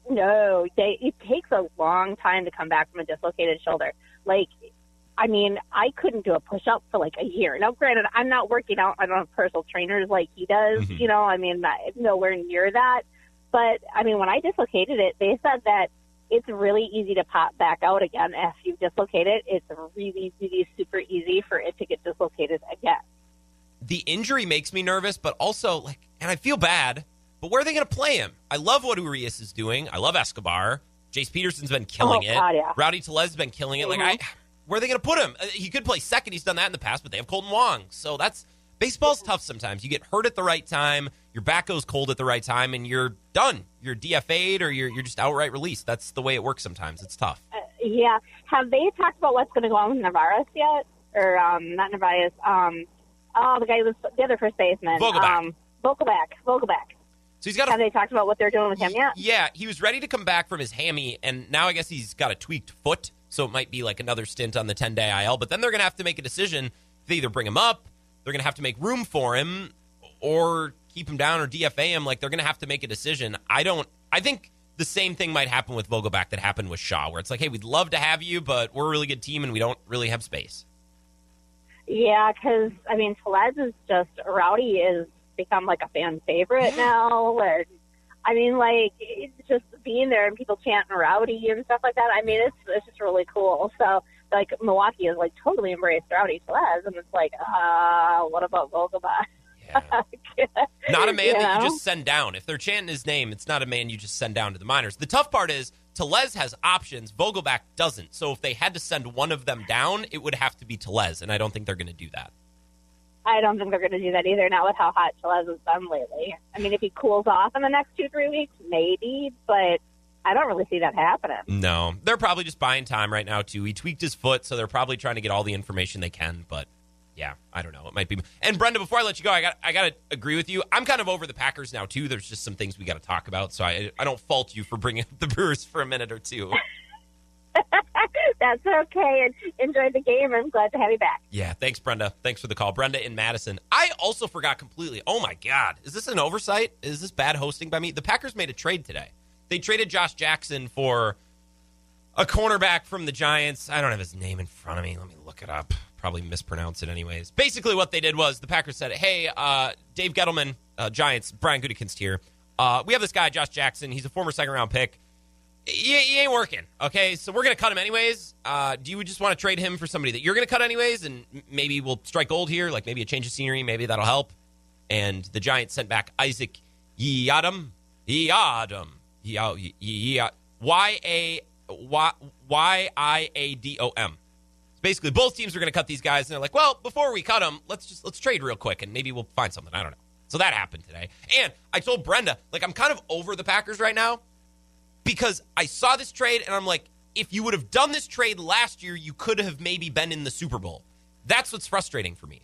no, they, it takes a long time to come back from a dislocated shoulder. Like, I mean, I couldn't do a push up for like a year. Now, granted, I'm not working out. I don't have personal trainers like he does. Mhm. You know, I mean, not, nowhere near that. But I mean, when I dislocated it, they said that it's really easy to pop back out again if you dislocate it. It's really, really super easy for it to get dislocated again. the injury makes me nervous, but also like, and I feel bad. But where are they going to play him? I love what Urias is doing. I love Escobar. Jace Peterson's been killing Oh, it. God, yeah. Rowdy Tellez has been killing it. Like, I, where are they going to put him? Uh, He could play second. He's done that in the past, but they have Kolten Wong. So that's baseball's tough sometimes. You get hurt at the right time, your back goes cold at the right time, and you're done. You're DFA'd or you're you're just outright released. That's the way it works sometimes. It's tough. Uh, yeah. Have they talked about what's going to go on with Navarez yet? Or um, not Navarez? Um, oh, the guy who was the other first baseman. Vogelbach. Um, Vogelbach. Vogelbach. So he's got a Have they talked about what they're doing with him yet? Yeah, he was ready to come back from his hammy, and now I guess he's got a tweaked foot, so it might be like another stint on the 10 day IL. But then they're going to have to make a decision. They either bring him up, they're going to have to make room for him, or keep him down or DFA him. Like they're going to have to make a decision. I don't, I think the same thing might happen with Vogelbach that happened with Shaw, where it's like, hey, we'd love to have you, but we're a really good team and we don't really have space. Yeah, because I mean, Tellez is just Rowdy is become like a fan favorite now. And I mean, like it's just being there and people chanting Rowdy and stuff like that. I mean, it's it's just really cool. So like Milwaukee is like totally embraced Rowdy Tellez, and it's like, uh, what about Vogelbach? Yeah. Not a man You that you just send down. If they're chanting his name, it's not a man you just send down to the minors. The tough part is Tellez has options, Vogelbach doesn't. So if they had to send one of them down, it would have to be Telez, and I don't think they're going to do that. I don't think they're going to do that either. Not with how hot Tellez has been lately. I mean, if he cools off in the next two three weeks, maybe, but I don't really see that happening. No, they're probably just buying time right now too. He tweaked his foot, so they're probably trying to get all the information they can. But yeah, I don't know. It might be. And Brenda, before I let you go, I got I got to agree with you. I'm kind of over the Packers now too. There's just some things we got to talk about, so I I don't fault you for bringing up the Brewers for a minute or two. That's okay. And enjoy the game. I'm glad to have you back. Yeah, thanks, Brenda. Thanks for the call. Brenda in Madison. I also forgot completely. Oh, my God. Is this an oversight? Is this bad hosting by me? The Packers made a trade today. They traded Josh Jackson for a cornerback from the Giants. I don't have his name in front of me. Let me look it up. Probably mispronounce it anyways. Basically, what they did was the Packers said, hey, uh, Dave Gettleman, uh, Giants, Brian Gutekunst here. Uh, we have this guy, Josh Jackson. He's a former second round pick he, he ain't working. Okay, so we're gonna cut him anyways. Uh, do you just want to trade him for somebody that you're gonna cut anyways, and maybe we'll strike gold here, like maybe a change of scenery, maybe that'll help. And the Giants sent back Isaac Yiadom, Yiadom, Y A Y Y I A D O M. Basically, both teams are going to cut these guys, and they're like, "Well, before we cut them, let's just let's trade real quick, and maybe we'll find something." I don't know. So that happened today, and I told Brenda, like, I'm kind of over the Packers right now because I saw this trade and I'm like, if you would have done this trade last year, you could have maybe been in the Super Bowl. That's what's frustrating for me.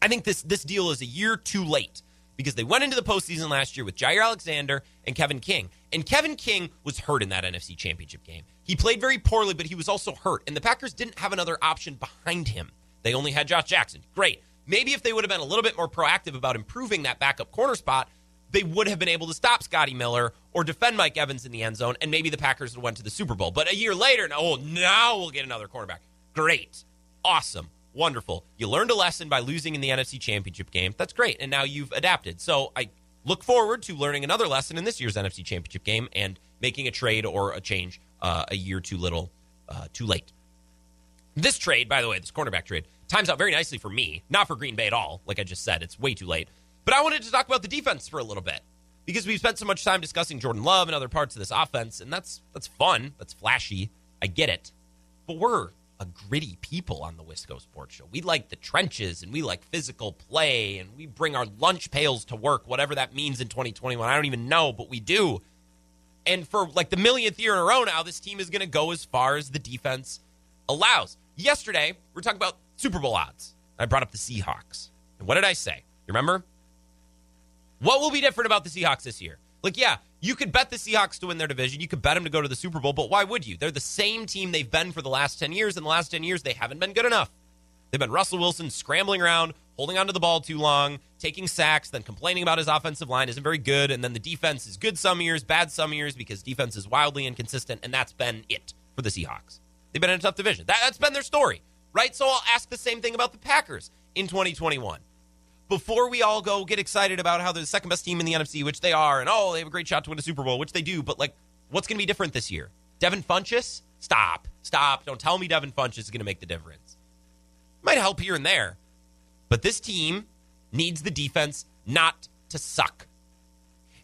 I think this this deal is a year too late because they went into the postseason last year with Jaire Alexander and Kevin King. And Kevin King was hurt in that NFC championship game. He played very poorly, but he was also hurt. And the Packers didn't have another option behind him. They only had Josh Jackson. Great. Maybe if they would have been a little bit more proactive about improving that backup corner spot, they would have been able to stop Scotty Miller or defend Mike Evans in the end zone, and maybe the Packers would have went to the Super Bowl. But a year later, oh, now we'll get another quarterback. Great. Awesome. Wonderful. You learned a lesson by losing in the NFC Championship game. That's great. And now you've adapted. So I look forward to learning another lesson in this year's NFC Championship game and making a trade or a change uh, a year too little, uh, too late. This trade, by the way, this cornerback trade, times out very nicely for me, not for Green Bay at all. Like I just said, it's way too late. But I wanted to talk about the defense for a little bit because we've spent so much time discussing Jordan Love and other parts of this offense, and that's that's fun, that's flashy. I get it, but we're a gritty people on the Wisco Sports Show. We like the trenches and we like physical play, and we bring our lunch pails to work, whatever that means in 2021. I don't even know, but we do. And for like the millionth year in a row now, this team is going to go as far as the defense allows. Yesterday, we're talking about Super Bowl odds. I brought up the Seahawks. And what did I say? You remember? What will be different about the Seahawks this year? Like, yeah, you could bet the Seahawks to win their division. You could bet them to go to the Super Bowl, but why would you? They're the same team they've been for the last 10 years. In the last 10 years, they haven't been good enough. They've been Russell Wilson scrambling around, holding onto the ball too long, taking sacks, then complaining about his offensive line isn't very good, and then the defense is good some years, bad some years because defense is wildly inconsistent, and that's been it for the Seahawks. They've been in a tough division. That, has been their story, right? So I'll ask the same thing about the Packers in 2021. Before we all go get excited about how they're the second best team in the NFC, which they are, and oh, they have a great shot to win a Super Bowl, which they do, but like, what's going to be different this year? Devin Funchess? Stop. Stop. Don't tell me Devin Funchess is going to make the difference. Might help here and there, but this team needs the defense not to suck.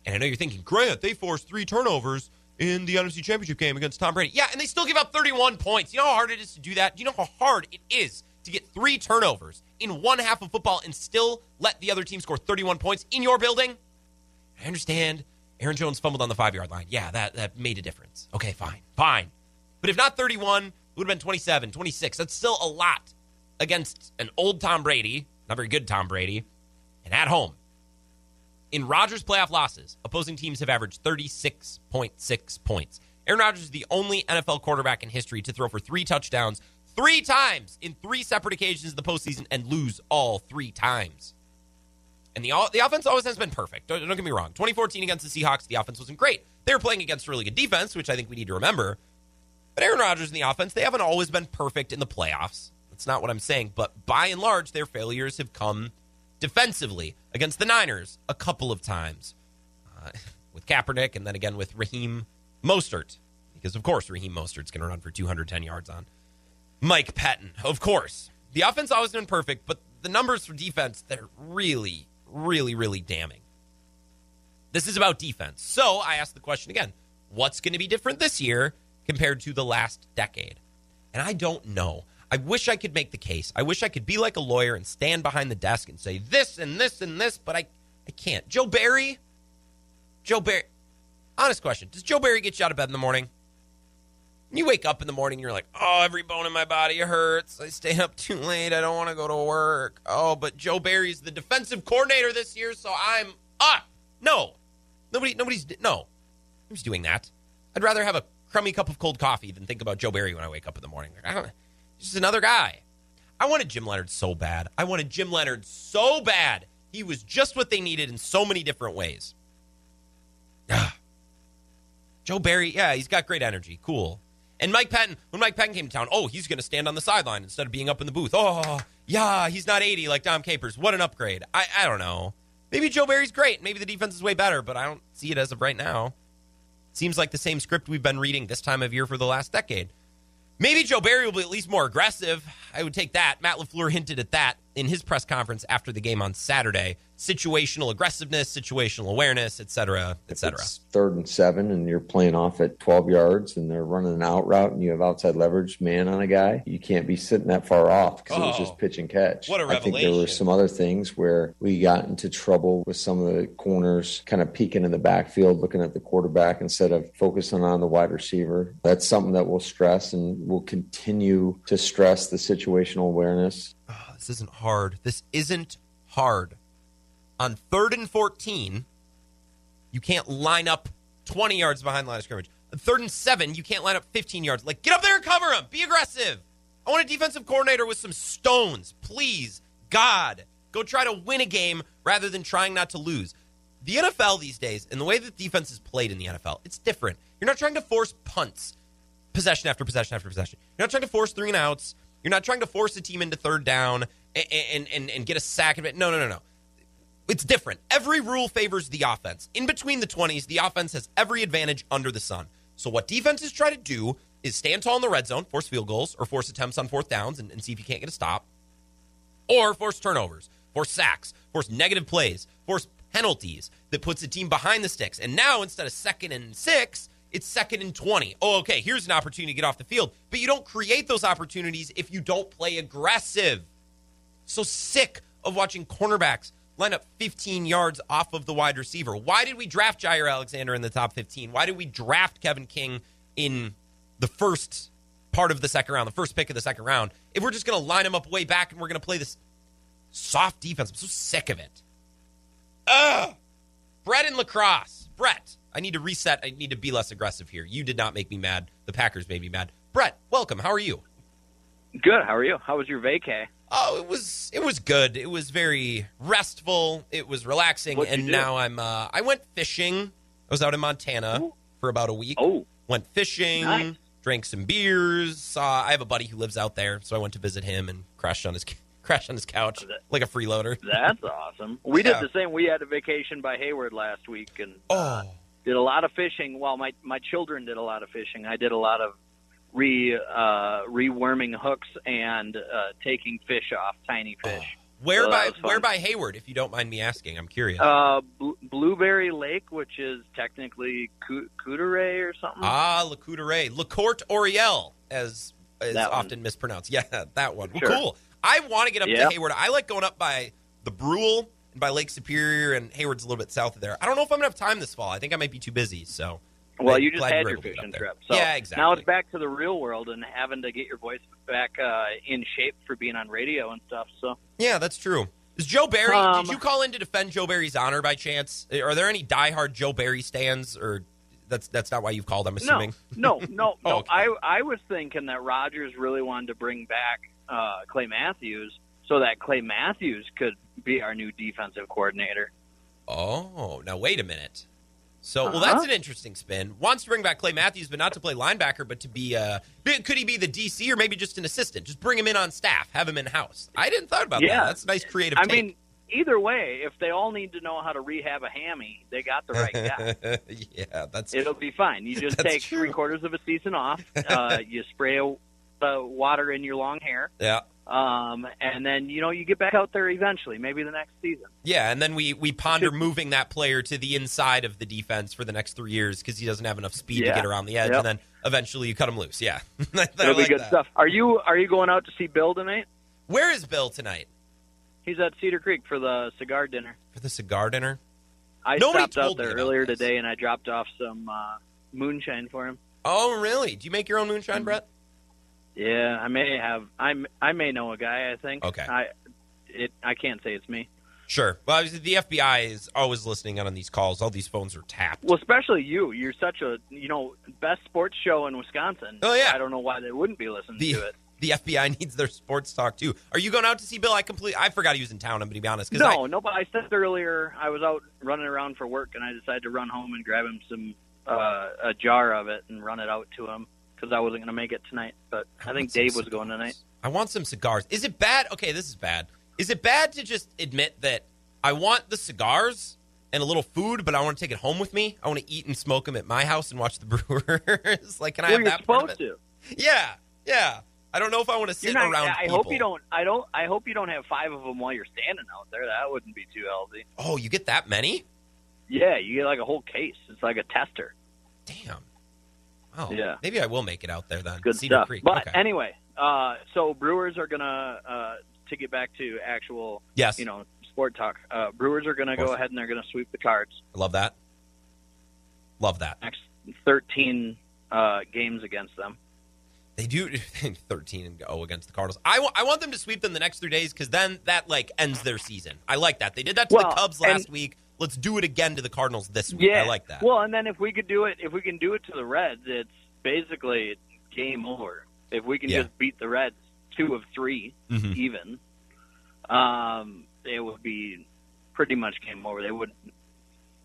And I know you're thinking, Grant, they forced three turnovers in the NFC Championship game against Tom Brady. Yeah, and they still give up 31 points. You know how hard it is to do that? Do you know how hard it is to get three turnovers in one half of football and still let the other team score 31 points in your building? I understand Aaron Jones fumbled on the five yard line. Yeah, that, that made a difference. Okay, fine, fine. But if not 31, it would have been 27, 26. That's still a lot against an old Tom Brady, not very good Tom Brady, and at home. In Rodgers' playoff losses, opposing teams have averaged 36.6 points. Aaron Rodgers is the only NFL quarterback in history to throw for three touchdowns three times in three separate occasions in the postseason and lose all three times. And the the offense always has been perfect. Don't, don't, get me wrong. 2014 against the Seahawks, the offense wasn't great. They were playing against really good defense, which I think we need to remember. But Aaron Rodgers and the offense, they haven't always been perfect in the playoffs. That's not what I'm saying. But by and large, their failures have come defensively against the Niners a couple of times uh, with Kaepernick and then again with Raheem Mostert. Because, of course, Raheem Mostert's going to run for 210 yards on Mike Pettine, Of course. The offense always been perfect, but the numbers for defense, they're really, really, really damning. This is about defense. So I ask the question again what's going to be different this year compared to the last decade? And I don't know. I wish I could make the case. I wish I could be like a lawyer and stand behind the desk and say this and this and this, but I, I can't. Joe Barry? Joe Barry. Honest question. Does Joe Barry get you out of bed in the morning? You wake up in the morning, you're like, oh, every bone in my body hurts. I stay up too late. I don't want to go to work. Oh, but Joe Barry's the defensive coordinator this year, so I'm up. No, nobody, nobody's no, who's doing that? I'd rather have a crummy cup of cold coffee than think about Joe Barry when I wake up in the morning. I don't, just another guy. I wanted Jim Leonhard so bad. I wanted Jim Leonhard so bad. He was just what they needed in so many different ways. Joe Barry, yeah, he's got great energy. Cool. And Mike Pettine, when Mike Pettine came to town, oh, he's going to stand on the sideline instead of being up in the booth. Oh, yeah, he's not 80 like Dom Capers. What an upgrade. I, I don't know. Maybe Joe Barry's great. Maybe the defense is way better, but I don't see it as of right now. Seems like the same script we've been reading this time of year for the last decade. Maybe Joe Barry will be at least more aggressive. I would take that. Matt LaFleur hinted at that in his press conference after the game on Saturday. Situational aggressiveness, situational awareness, et cetera, et cetera. third and seven, and you're playing off at 12 yards, and they're running an out route, and you have outside leverage man on a guy. You can't be sitting that far off because oh, it was just oh, pitch and catch. What a revelation! I think there were some other things where we got into trouble with some of the corners, kind of peeking in the backfield, looking at the quarterback instead of focusing on the wide receiver. That's something that we'll stress, and we'll continue to stress the situational awareness oh, this isn't hard. This isn't hard. On third and 14, you can't line up 20 yards behind the line of scrimmage. On third and seven, you can't line up 15 yards. Like, get up there and cover him. Be aggressive. I want a defensive coordinator with some stones. Please, God, go try to win a game rather than trying not to lose. The NFL these days, and the way that defense is played in the NFL, it's different. You're not trying to force punts, possession after possession after possession. You're not trying to force three and outs. You're not trying to force a team into third down and, and, and, and get a sack of it. No, no, no, no. It's different. Every rule favors the offense. In between the 20s, the offense has every advantage under the sun. So what defenses try to do is stand tall in the red zone, force field goals, or force attempts on fourth downs and, and see if you can't get a stop, or force turnovers, force sacks, force negative plays, force penalties that puts the team behind the sticks. And now instead of second and six, it's second and 20. Oh, okay, here's an opportunity to get off the field. But you don't create those opportunities if you don't play aggressive. So sick of watching cornerbacks line up 15 yards off of the wide receiver. Why did we draft Jaire Alexander in the top 15? Why did we draft Kevin King in the first part of the second round, the first pick of the second round, if we're just going to line them up way back and we're going to play this soft defense? I'm so sick of it. Ugh. Brett in La Crosse. Brett. I need to reset. I need to be less aggressive here. You did not make me mad. The Packers made me mad. Brett, welcome. How are you? Good. How are you? How was your vacay? Oh, it was it was good. It was very restful. It was relaxing, What'd and now I'm. Uh, I went fishing. I was out in Montana Ooh. for about a week. Oh, Went fishing. Nice. Drank some beers. Saw. I have a buddy who lives out there, so I went to visit him and crashed on his crashed on his couch like a freeloader. that's awesome. We Yeah. did the same. We had a vacation by Hayward last week and Oh, did a lot of fishing. Well, my my children did a lot of fishing. I did a lot of re uh, reworming hooks and uh, taking fish off, tiny fish. where So by where by Hayward? If you don't mind me asking, I'm curious. Uh, Bl- Blueberry Lake, which is technically Couteret or something. Ah, Le Coudray. Le Court Oriel, as is That one. often mispronounced. Yeah, that one. Well, Cool. I want to get up Yeah. to Hayward. I like going up by the Brule and by Lake Superior, and Hayward's a little bit south of there. I don't know if I'm to have time this fall. I think I might be too busy. So, Well, I'm you just had your able to get fishing trip. So yeah, exactly. now it's back to the real world and having to get your voice back uh, in shape for being on radio and stuff. So Yeah, that's true. Is Joe Barry? Um, did you call in to defend Joe Barry's honor by chance? Are there any diehard Joe Barry stands, or that's that's not why you've called? I'm assuming. no, no, no, Oh, no. okay. I I was thinking that Rodgers really wanted to bring back uh, Clay Matthews so that Clay Matthews could be our new defensive coordinator. Oh, now wait a minute. So, well, Uh-huh. that's an interesting spin. Wants to bring back Clay Matthews, but not to play linebacker, but to be uh could he be the DC or maybe just an assistant? Just bring him in on staff, have him in house. I didn't thought about Yeah. that. That's a nice creative. I take. mean, either way, if they all need to know how to rehab a hammy, they got the right guy. yeah, that's It'll be fine. You just take true. three quarters of a season off. Uh, you spray a, uh, water in your long hair, yeah. Um, and then you know you get back out there eventually, maybe the next season. Yeah, and then we we ponder moving that player to the inside of the defense for the next three years because he doesn't have enough speed to get around the edge, Yep. and then eventually you cut him loose. Yeah, I It'll like be good that. stuff. Are you are you going out to see Bill tonight? Where is Bill tonight He's at Cedar Creek for the cigar dinner. for the cigar dinner? I Nobody stopped out there earlier this. today, and I dropped off some uh, moonshine for him. Oh, really? Do you make your own moonshine, Mm-hmm. Brett? Yeah, I may have. I I may know a guy. I think. Okay. I it. I can't say it's me. Sure. Well, the FBI is always listening in on these calls. All these phones are tapped. Well, especially you. You're such a you know best sports show in Wisconsin. Oh, yeah. I don't know why they wouldn't be listening the to it. the FBI needs their sports talk too. Are you going out to see Bill? I completely I forgot he was in town. I'm going to be honest. No, I, no. But I said earlier I was out running around for work, and I decided to run home and grab him some uh, a jar of it and run it out to him because I wasn't going to make it tonight. But I, want think Dave was going tonight. I want some cigars. Is it bad? Okay, this is bad. Is it bad to just admit that I want the cigars and a little food, but I want to take it home with me? I want to eat and smoke them at my house and watch the Brewers. like, can I well, have you're that part of supposed it? to. Yeah, yeah. I don't know if I want to sit not, around. I people. hope you don't. I don't. I hope you don't have five of them while you're standing out there. That wouldn't be too healthy. Oh, you get that many? Yeah, you get like a whole case. It's like a tester. Damn. Oh, Yeah. Maybe I will make it out there then. Good Cedar stuff. Creek. But okay. anyway, uh, so Brewers are gonna uh, to get back to actual, yes, you know, sport talk. Uh, Brewers are gonna go ahead and they're gonna sweep the cards I love that. Love that. next 13 uh, games against them. They do 13 and 0 against the Cardinals. I I want them to sweep them the next three days because then that like ends their season. I like that. They did that to Well, the Cubs and- last week. Let's do it again to the Cardinals this week. Yeah, I like that. Well, and then if we could do it, if we can do it to the Reds, it's basically game over. If we can Yeah. just beat the Reds two of 3 Mhm. even, um, it would be pretty much game over. They would.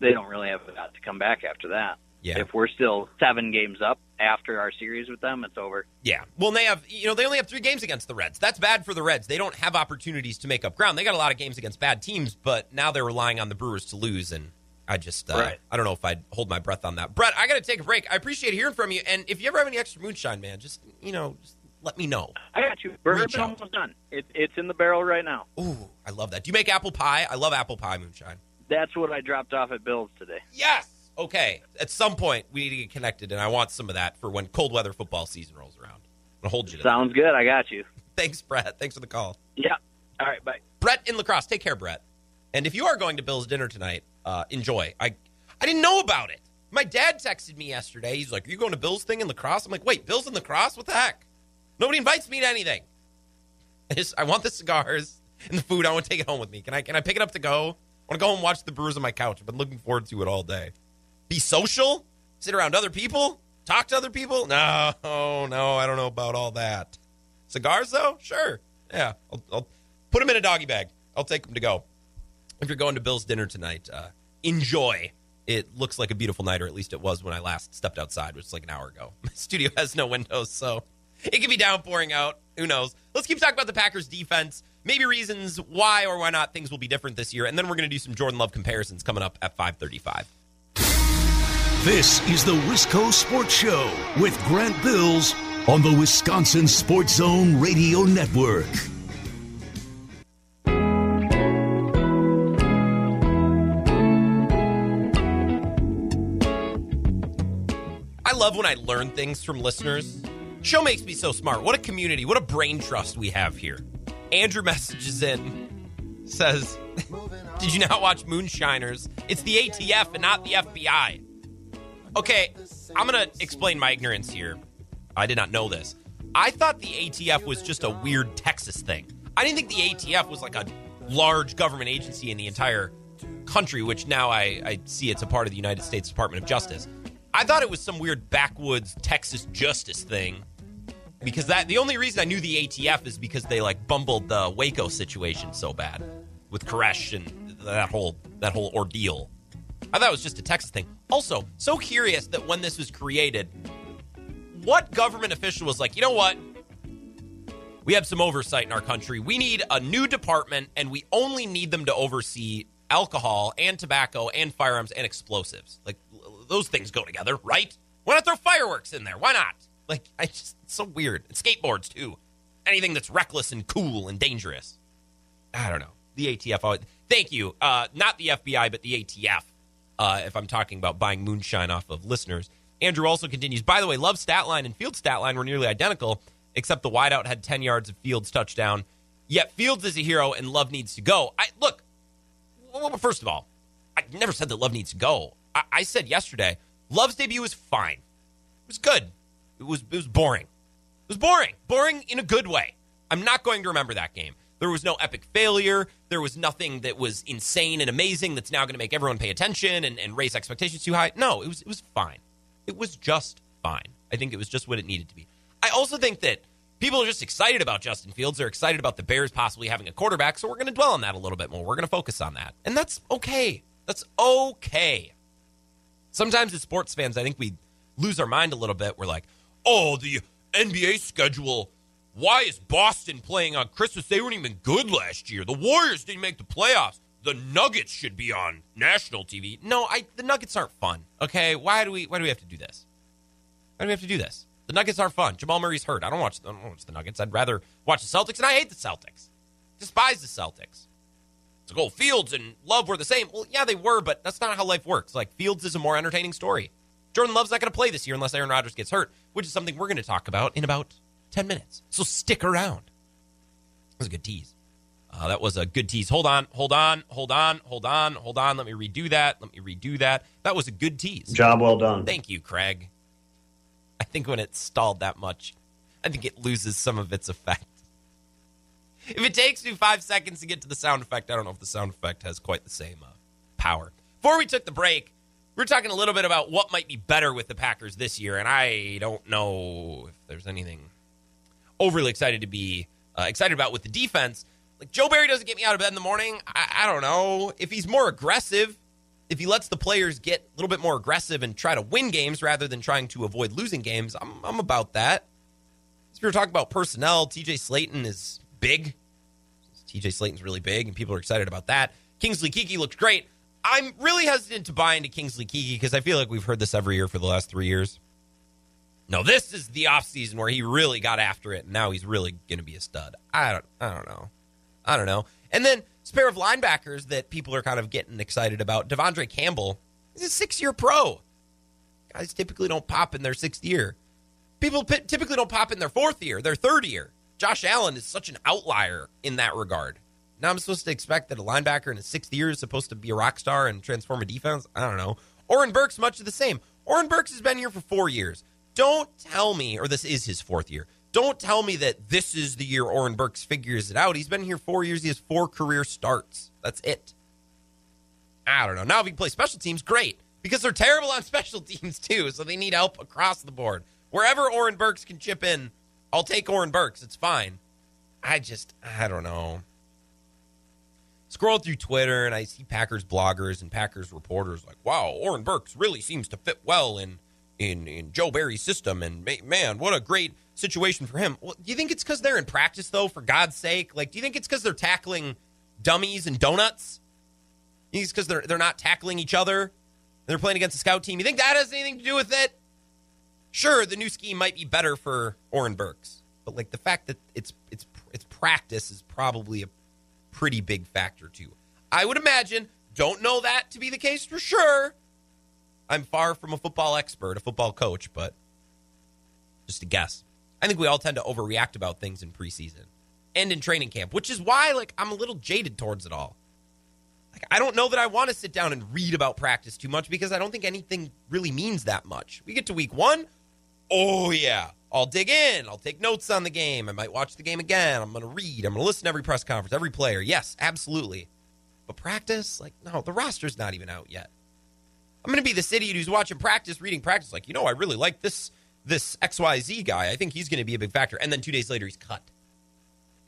They don't really have a lot to come back after that. yeah. If we're still seven games up after our series with them, it's over. Yeah. Well, they have, you know, they only have three games against the Reds. That's bad for the Reds. They don't have opportunities to make up ground. They got a lot of games against bad teams, but now they're relying on the Brewers to lose. And I just, uh, Right. I don't know if I'd hold my breath on that. Brett, I got to take a break. I appreciate hearing from you. And if you ever have any extra moonshine, man, just, you know, just let me know. I got you. Bourbon almost done. It, it's in the barrel right now. Ooh, I love that. Do you make apple pie? I love apple pie moonshine. That's what I dropped off at Bill's today. Yes. Okay. At some point, we need to get connected, and I want some of that for when cold weather football season rolls around. I'll hold you to that. Sounds good. I got you. Thanks, Brett. Thanks for the call. Yeah. All right. Bye. Brett in La Crosse. Take care, Brett. And if you are going to Bill's dinner tonight, uh, enjoy. I I didn't know about it. My dad texted me yesterday. He's like, "Are you going to Bill's thing in La Crosse?" I'm like, "Wait, Bill's in La Crosse? What the heck? Nobody invites me to anything. I just I want the cigars and the food. I want to take it home with me. Can I can I pick it up to go? I want to go home and watch the Brewers on my couch. I've been looking forward to it all day. Be social? Sit around other people? Talk to other people? No, no, I don't know about all that. Cigars, though? Sure. Yeah, I'll, I'll put them in a doggy bag. I'll take them to go. If you're going to Bill's dinner tonight, uh, enjoy. It looks like a beautiful night, or at least it was when I last stepped outside, which was like an hour ago. My studio has no windows, so it could be downpouring out. Who knows? Let's keep talking about the Packers defense. Maybe reasons why or why not things will be different this year, and then we're going to do some Jordan Love comparisons coming up at 5:35. This is the Wisco Sports Show with Grant Bills on the Wisconsin Sports Zone Radio Network. I love when I learn things from listeners. Show makes me so smart. What a community. What a brain trust we have here. Andrew messages in, says, Did you not watch Moonshiners? It's the ATF and not the FBI. Okay, I'm going to explain my ignorance here. I did not know this. I thought the ATF was just a weird Texas thing. I didn't think the ATF was like a large government agency in the entire country, which now I, I see it's a part of the United States Department of Justice. I thought it was some weird backwoods Texas justice thing because that the only reason I knew the ATF is because they like bumbled the Waco situation so bad with Koresh and that whole that whole ordeal. I thought it was just a Texas thing. Also, so curious that when this was created, what government official was like, you know what? We have some oversight in our country. We need a new department, and we only need them to oversee alcohol and tobacco and firearms and explosives. Like those things go together, right? Why not throw fireworks in there? Why not? Like I just it's so weird. And skateboards too. Anything that's reckless and cool and dangerous. I don't know. The ATF. Thank you. Uh, not the FBI, but the ATF. Uh, if I'm talking about buying moonshine off of listeners. Andrew also continues. By the way, Love stat line and Fields stat line were nearly identical, except the wideout had 10 yards of Fields touchdown. Yet Fields is a hero and Love needs to go. I look. Well, first of all, I never said that Love needs to go. I, I said yesterday, Love's debut was fine. It was good. It was it was boring. It was boring. Boring in a good way. I'm not going to remember that game. There was no epic failure. There was nothing that was insane and amazing that's now going to make everyone pay attention and, and raise expectations too high. No, it was it was fine. It was just fine. I think it was just what it needed to be. I also think that people are just excited about Justin Fields. They're excited about the Bears possibly having a quarterback. So we're going to dwell on that a little bit more. We're going to focus on that. And that's okay. That's okay. Sometimes as sports fans, I think we lose our mind a little bit. We're like, oh, the NBA schedule. Why is Boston playing on Christmas? They weren't even good last year. The Warriors didn't make the playoffs. The Nuggets should be on national TV. No, I the Nuggets aren't fun. Okay, why do we why do we have to do this? Why do we have to do this? The Nuggets aren't fun. Jamal Murray's hurt. I don't watch. I don't watch the Nuggets. I'd rather watch the Celtics, and I hate the Celtics. Despise the Celtics. So, oh, go Fields and Love were the same. Well, yeah, they were, but that's not how life works. Like Fields is a more entertaining story. Jordan Love's not going to play this year unless Aaron Rodgers gets hurt, which is something we're going to talk about in about ten minutes. So stick around. That was a good tease. Uh, that was a good tease. Hold on, hold on, hold on, hold on, hold on. Let me redo that. Let me redo that. That was a good tease. Job well done. Thank you, Craig. I think when it's stalled that much, I think it loses some of its effect. If it takes me five seconds to get to the sound effect, I don't know if the sound effect has quite the same uh, power. Before we took the break, we are talking a little bit about what might be better with the Packers this year, and I don't know if there's anything overly excited to be uh, excited about with the defense. Like Joe Barry doesn't get me out of bed in the morning. I, I don't know if he's more aggressive if he lets the players get a little bit more aggressive and try to win games rather than trying to avoid losing games, I'm, I'm about that. If you're talking about personnel, TJ Slaton is big. TJ Slaton's really big, and people are excited about that. Kingsley Keke looked great. I'm really hesitant to buy into Kingsley Keke because I feel like we've heard this every year for the last three years. No, this is the offseason where he really got after it, and now he's really going to be a stud. I don't, I don't know. I don't know. And then this pair of linebackers that people are kind of getting excited about. De'Vondre Campbell is a six year pro. Guys typically don't pop in their sixth year. People p- typically don't pop in their fourth year, their third year. Josh Allen is such an outlier in that regard. Now I'm supposed to expect that a linebacker in his sixth year is supposed to be a rock star and transform a defense. I don't know. Oren Burks much of the same. Oren Burks has been here for four years. Don't tell me, or this is his fourth year. Don't tell me that this is the year Oren Burks figures it out. He's been here four years. He has four career starts. That's it. I don't know. Now, if he plays special teams, great. because they're terrible on special teams too. So they need help across the board. Wherever Oren Burks can chip in, I'll take Oren Burks. It's fine. I just, I don't know. Scroll through Twitter and I see Packers bloggers and Packers reporters like, wow, Oren Burks really seems to fit well in in in Joe Barry's system. And man, what a great situation for him. Well, do you think it's because they're in practice though? For God's sake, like, do you think it's because they're tackling dummies and donuts? You because they're they're not tackling each other? They're playing against a scout team. You think that has anything to do with it? Sure, the new scheme might be better for Oren Burks, but like the fact that it's it's it's practice is probably a pretty big factor too. I would imagine. Don't know that to be the case for sure. I'm far from a football expert, a football coach, but just a guess. I think we all tend to overreact about things in preseason and in training camp, which is why like I'm a little jaded towards it all. Like I don't know that I want to sit down and read about practice too much because I don't think anything really means that much. We get to week 1, oh yeah, I'll dig in. I'll take notes on the game. I might watch the game again. I'm going to read. I'm going to listen to every press conference, every player. Yes, absolutely. But practice, like, no, the roster's not even out yet. I'm going to be this idiot who's watching practice, reading practice, like, you know, I really like this this XYZ guy. I think he's going to be a big factor. And then two days later, he's cut.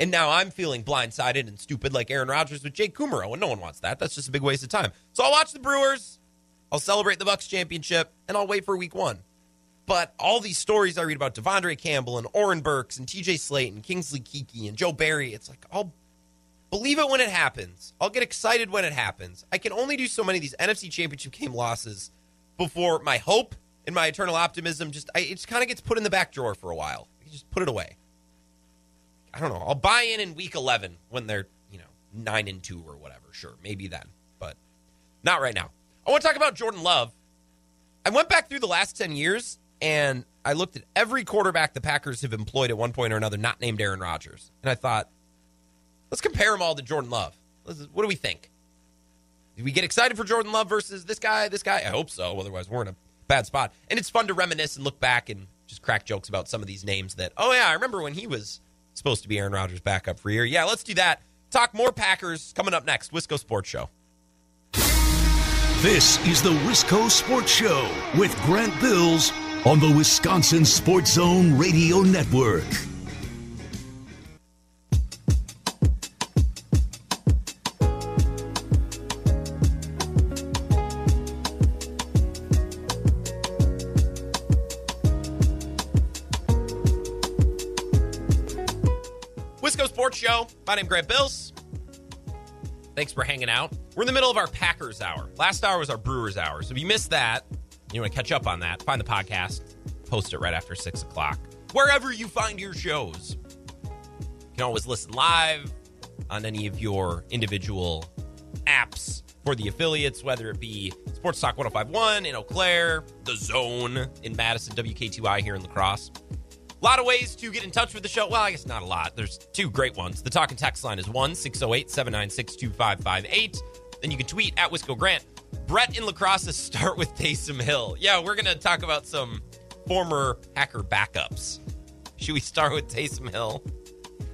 And now I'm feeling blindsided and stupid like Aaron Rodgers with Jake Kumerow, and no one wants that. That's just a big waste of time. So I'll watch the Brewers, I'll celebrate the Bucks championship, and I'll wait for week one. But all these stories I read about De'Vondre Campbell and Oren Burks and TJ Slaton and Kingsley Keke and Joe Barry, it's like I'll believe it when it happens. I'll get excited when it happens. I can only do so many of these NFC championship game losses before my hope and my eternal optimism just I, it just kind of gets put in the back drawer for a while. Just put it away. I don't know. I'll buy in in week 11 when they're, you know, 9 and 2 or whatever. Sure, maybe then, but not right now. I want to talk about Jordan Love. I went back through the last 10 years and I looked at every quarterback the Packers have employed at one point or another, not named Aaron Rodgers. And I thought, let's compare them all to Jordan Love. What do we think? Did we get excited for Jordan Love versus this guy, this guy? I hope so. Otherwise, we're in a bad spot. And it's fun to reminisce and look back and just crack jokes about some of these names that, oh, yeah, I remember when he was supposed to be Aaron Rodgers' backup for a year. Yeah, let's do that. Talk more Packers coming up next. Wisco Sports Show. This is the Wisco Sports Show with Grant Bills on the Wisconsin Sports Zone Radio Network. Sports Show. My name's Grant Bills. Thanks for hanging out. We're in the middle of our Packers hour. Last hour was our Brewers hour. So if you missed that, you want to catch up on that, find the podcast, post it right after 6 o'clock. Wherever you find your shows. You can always listen live on any of your individual apps for the affiliates, whether it be Sports Talk 1051 in Eau Claire, The Zone in Madison, WK2I here in La Crosse. A lot of ways to get in touch with the show. Well, I guess not a lot. There's two great ones. The talk and text line is 1 608 796 2558. Then you can tweet at Wisco Grant. Brett in La Crosse start with Taysom Hill. Yeah, we're going to talk about some former Packer backups. Should we start with Taysom Hill?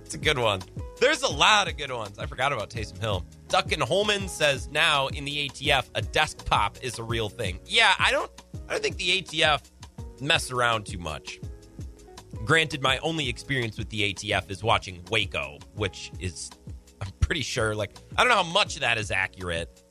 It's a good one. There's a lot of good ones. I forgot about Taysom Hill. Duncan Holman says now in the ATF, a desk pop is a real thing. Yeah, I don't I don't think the ATF mess around too much. Granted, my only experience with the ATF is watching Waco, which is, I'm pretty sure, like, I don't know how much of that is accurate.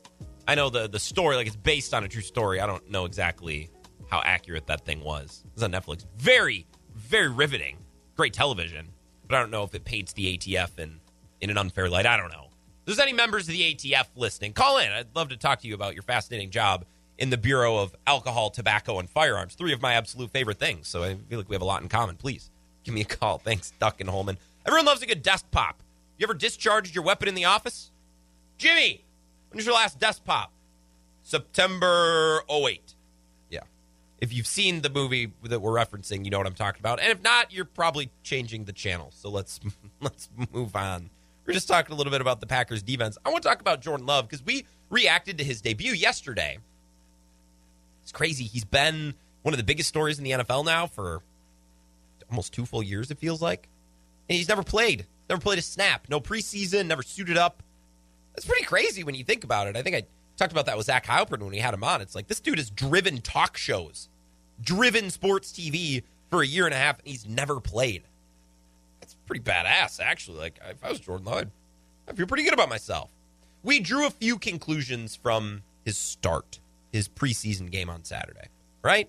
I know the the story, like, it's based on a true story. I don't know exactly how accurate that thing was. It's on Netflix. Very, very riveting. Great television. But I don't know if it paints the ATF in, in an unfair light. I don't know. If there's any members of the ATF listening, call in. I'd love to talk to you about your fascinating job in the Bureau of Alcohol, Tobacco, and Firearms. Three of my absolute favorite things. So I feel like we have a lot in common. Please give me a call. Thanks, Duck and Holman. Everyone loves a good desk pop. You ever discharged your weapon in the office? Jimmy, when was your last desk pop? September 08. Yeah. If you've seen the movie that we're referencing, you know what I'm talking about. And if not, you're probably changing the channel. So let's let's move on. We're just talking a little bit about the Packers defense. I want to talk about Jordan Love because we reacted to his debut yesterday. It's crazy. He's been one of the biggest stories in the NFL now for almost two full years, it feels like. And he's never played. Never played a snap. No preseason, never suited up. That's pretty crazy when you think about it. I think I Talked about that with Zach Heilprin when we had him on. It's like this dude has driven talk shows, driven sports TV for a year and a half, and he's never played. That's pretty badass, actually. Like if I was Jordan Love, I feel pretty good about myself. We drew a few conclusions from his start, his preseason game on Saturday, right?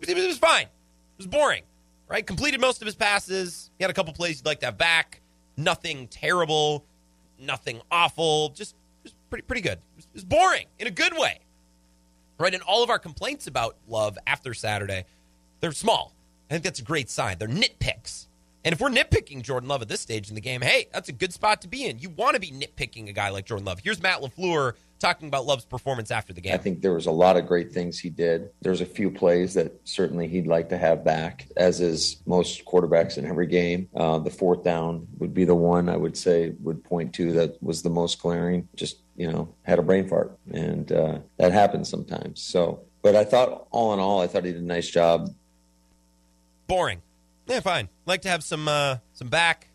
It was, it was fine. It was boring, right? Completed most of his passes. He had a couple plays he'd like to have back. Nothing terrible, nothing awful. Just, just pretty, pretty good. It was, it was boring in a good way, right? And all of our complaints about Love after Saturday, they're small. I think that's a great sign. They're nitpicks. And if we're nitpicking Jordan Love at this stage in the game, hey, that's a good spot to be in. You want to be nitpicking a guy like Jordan Love. Here's Matt LaFleur talking about Love's performance after the game. I think there was a lot of great things he did. There's a few plays that certainly he'd like to have back, as is most quarterbacks in every game. Uh, the fourth down would be the one I would say would point to that was the most glaring. Just you know, had a brain fart, and uh, that happens sometimes. So, but I thought all in all, I thought he did a nice job. Boring. Yeah, fine. Like to have some uh, some back,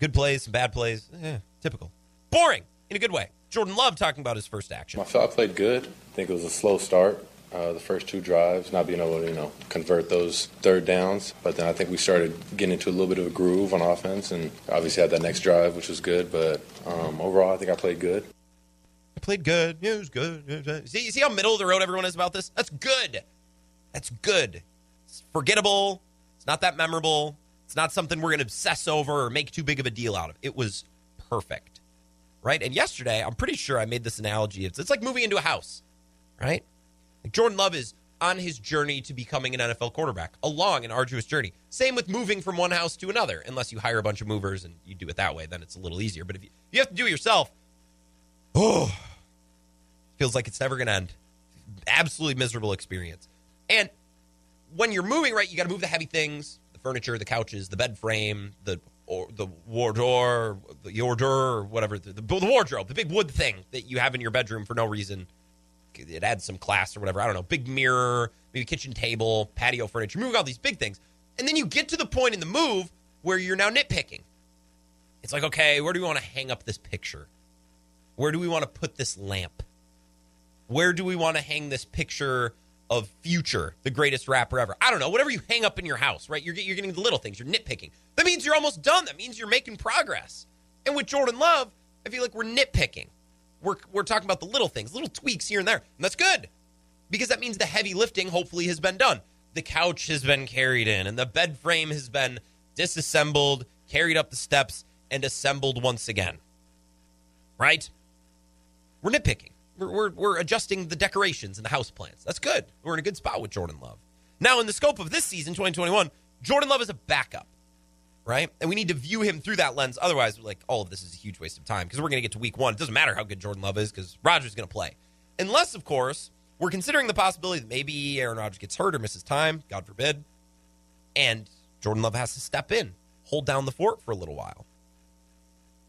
good plays, some bad plays. Yeah, typical. Boring in a good way. Jordan Love talking about his first action. I felt I played good. I think it was a slow start. Uh, the first two drives, not being able to, you know, convert those third downs. But then I think we started getting into a little bit of a groove on offense, and obviously had that next drive, which was good. But um, overall, I think I played good. I played good. Yeah, it was good. See, you see how middle of the road everyone is about this? That's good. That's good. It's forgettable. It's not that memorable. It's not something we're going to obsess over or make too big of a deal out of. It was perfect. Right? And yesterday, I'm pretty sure I made this analogy. It's, it's like moving into a house, right? Like Jordan Love is on his journey to becoming an NFL quarterback, a long and arduous journey. Same with moving from one house to another, unless you hire a bunch of movers and you do it that way, then it's a little easier. But if you, if you have to do it yourself, oh, feels like it's never going to end. Absolutely miserable experience. And when you're moving, right, you got to move the heavy things, the furniture, the couches, the bed frame, the or the wardrobe, the order, or whatever, the, the, the wardrobe, the big wood thing that you have in your bedroom for no reason. It adds some class or whatever. I don't know. Big mirror, maybe kitchen table, patio furniture. Moving all these big things, and then you get to the point in the move where you're now nitpicking. It's like, okay, where do we want to hang up this picture? Where do we want to put this lamp? Where do we want to hang this picture of Future, the greatest rapper ever. I don't know, whatever you hang up in your house, right? You're, you're getting the little things, you're nitpicking. That means you're almost done. That means you're making progress. And with Jordan Love, I feel like we're nitpicking. We're, we're talking about the little things, little tweaks here and there. And that's good because that means the heavy lifting hopefully has been done. The couch has been carried in and the bed frame has been disassembled, carried up the steps, and assembled once again. Right? We're nitpicking. We're, we're, we're adjusting the decorations and the house plants. That's good. We're in a good spot with Jordan Love. Now, in the scope of this season, 2021, Jordan Love is a backup, right? And we need to view him through that lens. Otherwise, like all of this is a huge waste of time because we're going to get to week one. It doesn't matter how good Jordan Love is because Rodgers is going to play. Unless, of course, we're considering the possibility that maybe Aaron Rodgers gets hurt or misses time, God forbid, and Jordan Love has to step in, hold down the fort for a little while.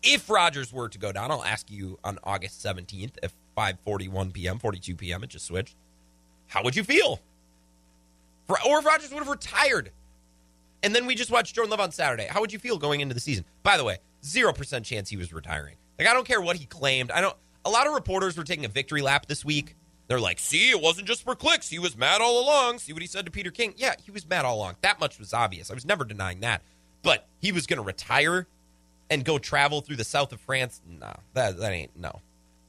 If Rodgers were to go down, I'll ask you on August 17th if 5:41 p.m., 42 p.m. It just switched. How would you feel? Or if Rodgers would have retired, and then we just watched Jordan Love on Saturday. How would you feel going into the season? By the way, zero percent chance he was retiring. Like I don't care what he claimed. I don't. A lot of reporters were taking a victory lap this week. They're like, "See, it wasn't just for clicks. He was mad all along. See what he said to Peter King? Yeah, he was mad all along. That much was obvious. I was never denying that. But he was going to retire and go travel through the south of France. Nah, that that ain't no.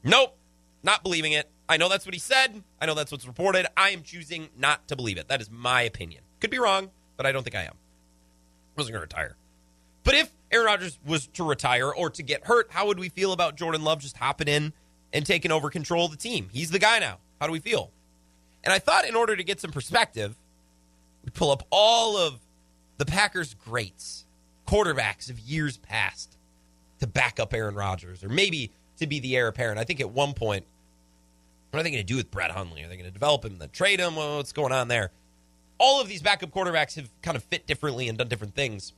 Nope. Not believing it. I know that's what he said. I know that's what's reported. I am choosing not to believe it. That is my opinion. Could be wrong, but I don't think I am. I wasn't going to retire. But if Aaron Rodgers was to retire or to get hurt, how would we feel about Jordan Love just hopping in and taking over control of the team? He's the guy now. How do we feel? And I thought in order to get some perspective, we'd pull up all of the Packers' greats, quarterbacks of years past, to back up Aaron Rodgers, or maybe to be the heir apparent. I think at one point, what are they going to do with Brett Hundley? Are they going to develop him, then trade him? What's going on there? All of these backup quarterbacks have kind of fit differently and done different things.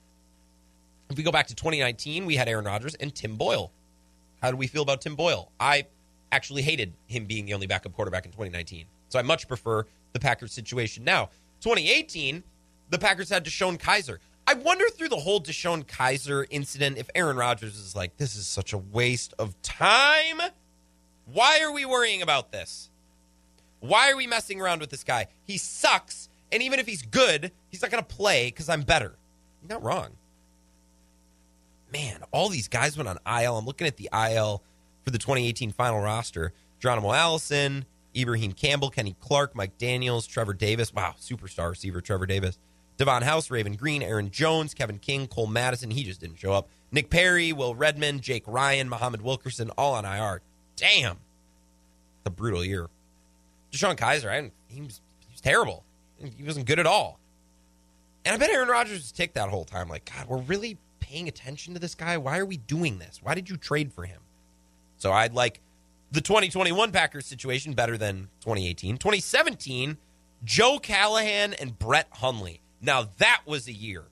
If we go back to 2019, we had Aaron Rodgers and Tim Boyle. How do we feel about Tim Boyle? I actually hated him being the only backup quarterback in 2019. So I much prefer the Packers situation now. 2018, the Packers had DeShone Kizer. I wonder through the whole DeShone Kizer incident if Aaron Rodgers is like, this is such a waste of time Why are we worrying about this? Why are we messing around with this guy? He sucks, and even if he's good, he's not going to play because I'm better. You're not wrong. Man, all these guys went on IL. I'm looking at the IL for the 2018 final roster. Geronimo Allison, Ibraheim Campbell, Kenny Clark, Mike Daniels, Trevor Davis. Wow, superstar receiver Trevor Davis. Davon House, Raven Greene, Aaron Jones, Kevin King, Cole Madison. He just didn't show up. Nick Perry, Will Redmond, Jake Ryan, Muhammad Wilkerson, all on IR. Damn. It's a brutal year. DeShone Kizer, I, he, was, he was terrible. He wasn't good at all. And I bet Aaron Rodgers was ticked that whole time. Like, God, we're really paying attention to this guy. Why are we doing this? Why did you trade for him? So I'd like the 2021 Packers situation better than 2018. 2017, Joe Callahan and Brett Hundley. Now that was a year.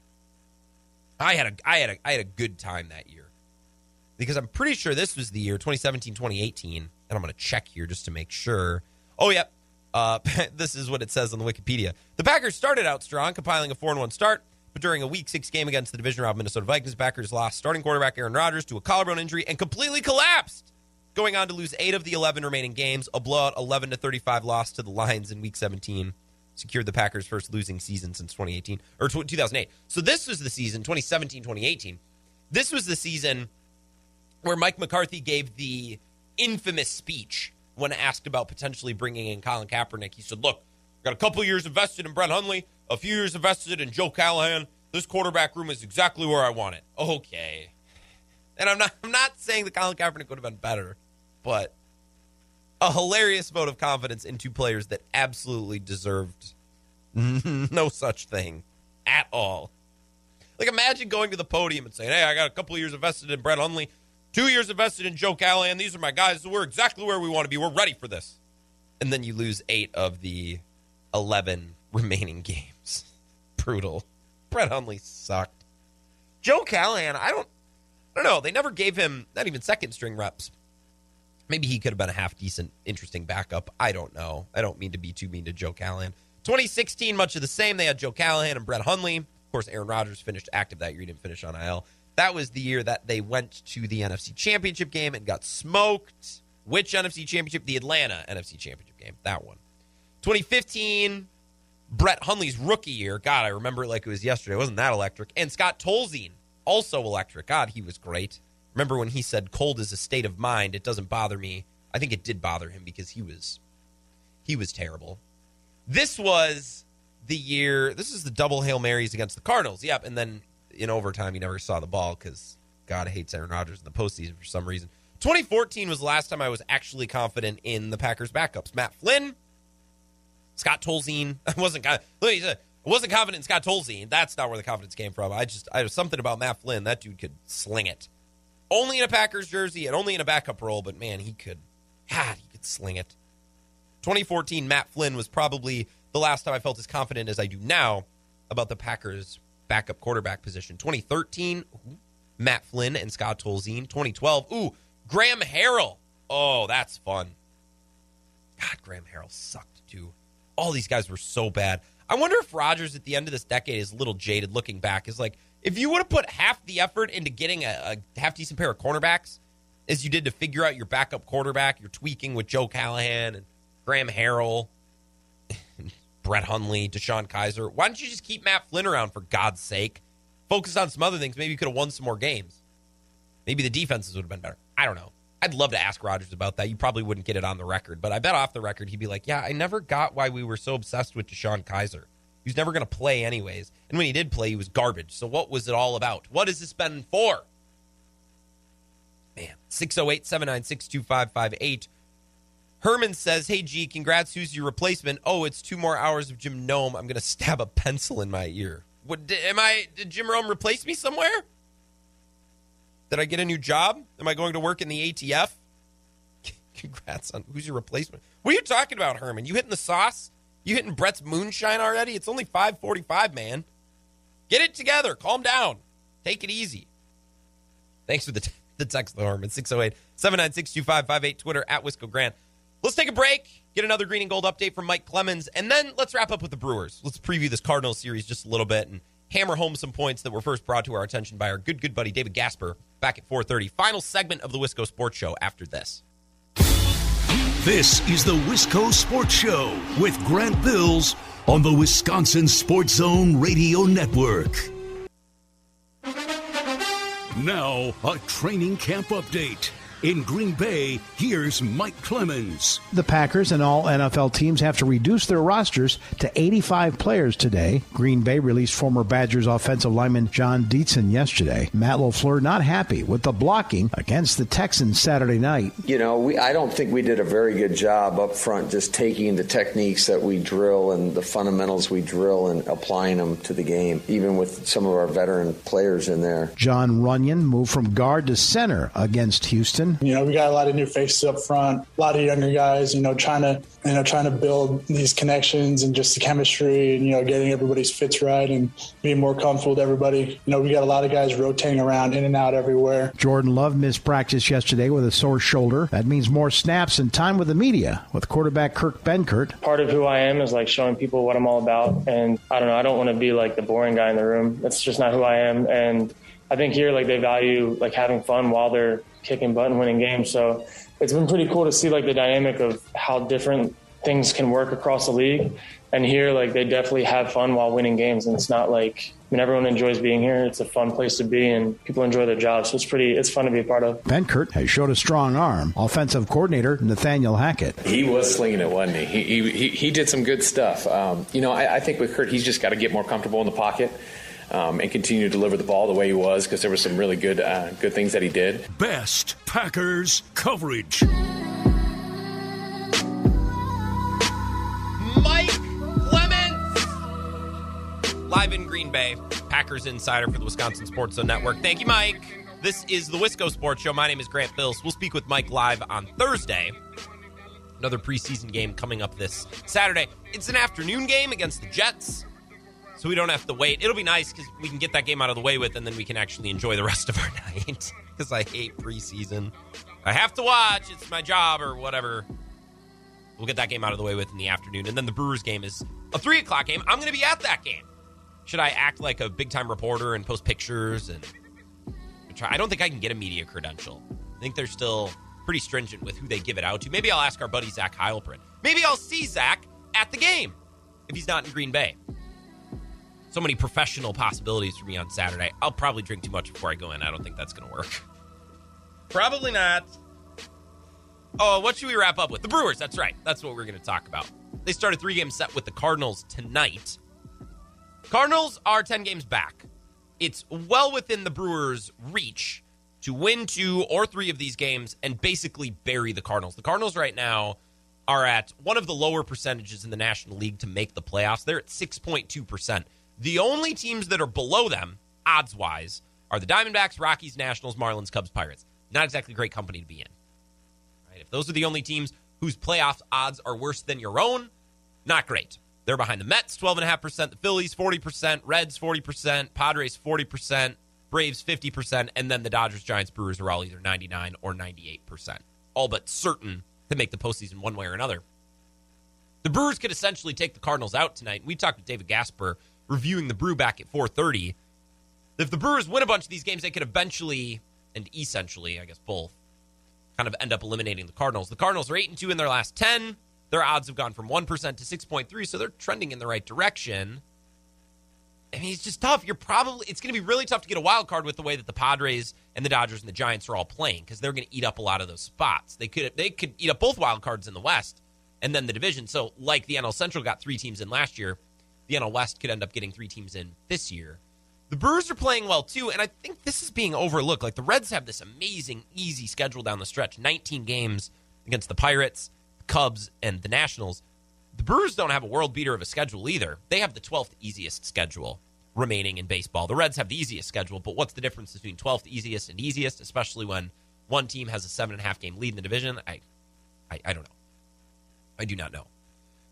I had a I had a I had a good time that year. Because I'm pretty sure this was the year 2017 2018 and I'm going to check here just to make sure. Oh yeah. Uh, this is what it says on the Wikipedia. The Packers started out strong, compiling a 4 1 start, but during a week 6 game against the division round Minnesota Vikings, Packers lost starting quarterback Aaron Rodgers to a collarbone injury and completely collapsed going on to lose eight of the 11 remaining games, a blowout 11 to 35 loss to the Lions in week 17. Secured the Packers' first losing season since 2018 or 2008. So this was the season 2017 2018. This was the season where Mike McCarthy gave the infamous speech when asked about potentially bringing in Colin Kaepernick. He said, "Look, I've got a couple years invested in Brett Hundley, a few years invested in Joe Callahan. This quarterback room is exactly where I want it." Okay, and I'm not I'm not saying that Colin Kaepernick would have been better but a hilarious vote of confidence in two players that absolutely deserved no such thing at all. Like, imagine going to the podium and saying, Hey, I got a couple years invested in Brett Hundley, two years invested in Joe Callahan. These are my guys. We're exactly where we want to be. We're ready for this. And then you lose eight of the 11 remaining games. Brutal. Brett Hundley sucked. Joe Callahan, I don't, I don't know. They never gave him not even second string reps. Maybe he could have been a half decent, interesting backup. I don't know. I don't mean to be too mean to Joe Callahan. 2016, much of the same. They had Joe Callahan and Brett Hundley. Of course, Aaron Rodgers finished active that year. He didn't finish on IL. That was the year that they went to the NFC Championship game and got smoked. Which NFC Championship? The Atlanta NFC Championship game. That one. 2015, Brett Hundley's rookie year. God, I remember it like it was yesterday. It wasn't that electric. And Scott Tolzien, also electric. God, he was great. Remember when he said cold is a state of mind, it doesn't bother me. I think it did bother him because he was he was terrible. This was the year this is the double Hail Marys against the Cardinals. Yep, and then in overtime he never saw the ball because God hates Aaron Rodgers in the postseason for some reason. 2014 was the last time I was actually confident in the Packers backups. Matt Flynn, Scott Tolzien. I wasn't I wasn't confident in Scott Tolzien. That's not where the confidence came from. I just I was something about Matt Flynn. That dude could sling it. Only in a Packers jersey and only in a backup role, but man, he could, God, he could sling it. 2014, Matt Flynn was probably the last time I felt as confident as I do now about the Packers' backup quarterback position. 2013, Matt Flynn and Scott Tolzien. 2012, ooh, Graham Harrell. Oh, that's fun. God, Graham Harrell sucked too. All these guys were so bad. I wonder if Rodgers at the end of this decade is a little jaded looking back. Is like, if you would have put half the effort into getting a, a half decent pair of cornerbacks as you did to figure out your backup quarterback, you're tweaking with Joe Callahan and Graham Harrell, Brett Hundley, DeShone Kizer. Why don't you just keep Matt Flynn around for God's sake? Focus on some other things. Maybe you could have won some more games. Maybe the defenses would have been better. I don't know. I'd love to ask Rodgers about that. You probably wouldn't get it on the record, but I bet off the record he'd be like, "Yeah, I never got why we were so obsessed with DeShone Kizer. He was never going to play anyways. And when he did play, he was garbage. So what was it all about? What has this been for? Man, 608 796 2558. Herman says, Hey, G, congrats. Who's your replacement? Oh, it's two more hours of Jim Rome. I'm going to stab a pencil in my ear. What, am I, did Jim Rome replace me somewhere? Did I get a new job? Am I going to work in the ATF? Congrats on who's your replacement? What are you talking about, Herman? You hitting the sauce? You hitting Brett's moonshine already? It's only 545, man. Get it together. Calm down. Take it easy. Thanks for the, t- the text, Herman. 608 796 2558. Twitter at Wisco Grant. Let's take a break, get another green and gold update from Mike Clemens, and then let's wrap up with the Brewers. Let's preview this Cardinals series just a little bit and hammer home some points that were first brought to our attention by our good, good buddy David Gasper back at 4:30. Final segment of the Wisco Sports Show after this. This is the Wisco Sports Show with Grant Bills on the Wisconsin Sports Zone Radio Network. Now, a training camp update. In Green Bay, here's Mike Clemens. The Packers and all NFL teams have to reduce their rosters to 85 players today. Green Bay released former Badgers offensive lineman Jon Dietzen yesterday. Matt LaFleur not happy with the blocking against the Texans Saturday night. You know, we, I don't think we did a very good job up front just taking the techniques that we drill and the fundamentals we drill and applying them to the game, even with some of our veteran players in there. Jon Runyan moved from guard to center against Houston. You know, we got a lot of new faces up front, a lot of younger guys, you know, trying to, you know, trying to build these connections and just the chemistry and, you know, getting everybody's fits right and being more comfortable with everybody. You know, we got a lot of guys rotating around in and out everywhere. Jordan Love missed practice yesterday with a sore shoulder. That means more snaps and time with the media with quarterback Kurt Benkert. Part of who I am is like showing people what I'm all about. And I don't know, I don't want to be like the boring guy in the room. That's just not who I am. And I think here, like they value like having fun while they're kicking butt and winning games. So it's been pretty cool to see like the dynamic of how different things can work across the league. And here, like they definitely have fun while winning games, and it's not like I mean everyone enjoys being here. It's a fun place to be, and people enjoy their jobs. So it's pretty, it's fun to be a part of. Benkert has showed a strong arm. Offensive coordinator Nathaniel Hackett. He was slinging it, wasn't he? He he, he did some good stuff. Um, you know, I, I think with Kurt, he's just got to get more comfortable in the pocket um, and continue to deliver the ball the way he was because there were some really good uh, good things that he did. Best Packers coverage. Mike Clemens, live in Green Bay, Packers insider for the Wisconsin Sports Zone Network. Thank you, Mike. This is the Wisco Sports Show. My name is Grant Bills. We'll speak with Mike live on Thursday. Another preseason game coming up this Saturday. It's an afternoon game against the Jets so we don't have to wait. It'll be nice because we can get that game out of the way with, and then we can actually enjoy the rest of our night. Because I hate preseason. I have to watch. It's my job or whatever. We'll get that game out of the way with in the afternoon, and then the Brewers game is a three o'clock game. I'm going to be at that game. Should I act like a big time reporter and post pictures and try? I don't think I can get a media credential. I think they're still pretty stringent with who they give it out to. Maybe I'll ask our buddy Zach Heilprin. Maybe I'll see Zach at the game if he's not in Green Bay so many professional possibilities for me on Saturday. I'll probably drink too much before I go in. I don't think that's going to work. Probably not. Oh, what should we wrap up with? The Brewers. That's right. That's what we're going to talk about. They start a three game set with the Cardinals tonight. Cardinals are 10 games back. It's well within the Brewers' reach to win two or three of these games and basically bury the Cardinals. The Cardinals right now are at one of the lower percentages in the National League to make the playoffs. They're at 6.2%. The only teams that are below them, odds wise, are the Diamondbacks, Rockies, Nationals, Marlins, Cubs, Pirates. Not exactly a great company to be in. Right? If those are the only teams whose playoff odds are worse than your own, not great. They're behind the Mets, 12.5%, the Phillies, 40%, Reds, 40%, Padres, 40%, Braves, 50%, and then the Dodgers, Giants, Brewers are all either 99 or 98%. All but certain to make the postseason one way or another. The Brewers could essentially take the Cardinals out tonight. We talked with David Gasper reviewing the Brew back at 4:30. If the Brewers win a bunch of these games, they could eventually and essentially, I guess both, kind of end up eliminating the Cardinals. The Cardinals are eight and two in their last ten. Their odds have gone from one percent to six point three, so they're trending in the right direction. I mean, it's just tough. You're probably it's going to be really tough to get a wild card with the way that the Padres and the Dodgers and the Giants are all playing because they're going to eat up a lot of those spots. They could they could eat up both wild cards in the West and then the division. So, like the NL Central got three teams in last year, the NL West could end up getting three teams in this year. The Brewers are playing well too, and I think this is being overlooked. Like the Reds have this amazing, easy schedule down the stretch 19 games against the Pirates, the Cubs, and the Nationals. The Brewers don't have a world beater of a schedule either. They have the 12th easiest schedule remaining in baseball. The Reds have the easiest schedule, but what's the difference between 12th easiest and easiest, especially when one team has a seven and a half game lead in the division? I, I, I don't know. I do not know.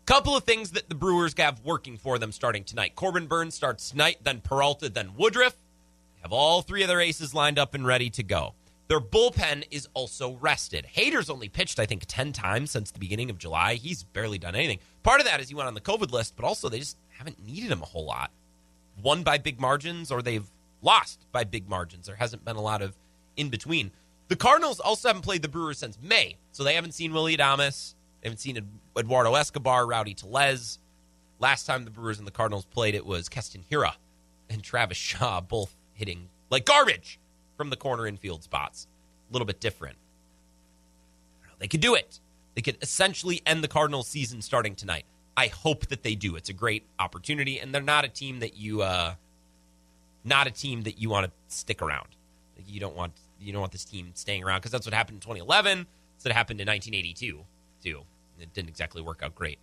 Couple of things that the Brewers have working for them starting tonight. Corbin Burnes starts tonight, then Peralta, then Woodruff. Have all three of their aces lined up and ready to go. Their bullpen is also rested. Hader's only pitched, I think, 10 times since the beginning of July. He's barely done anything. Part of that is he went on the COVID list, but also they just haven't needed him a whole lot. Won by big margins or they've lost by big margins. There hasn't been a lot of in between. The Cardinals also haven't played the Brewers since May, so they haven't seen Willie Adames. They haven't seen Eduardo Escobar, Rowdy Tellez. Last time the Brewers and the Cardinals played, it was Keston Hiura and Travis Shaw both hitting like garbage from the corner infield spots. A little bit different. They could do it. They could essentially end the Cardinals season starting tonight. I hope that they do. It's a great opportunity, and they're not a team that you, uh, not a team that you want to stick around. You don't want you don't want this team staying around because that's what happened in 2011. That's what happened in 1982 too. It didn't exactly work out great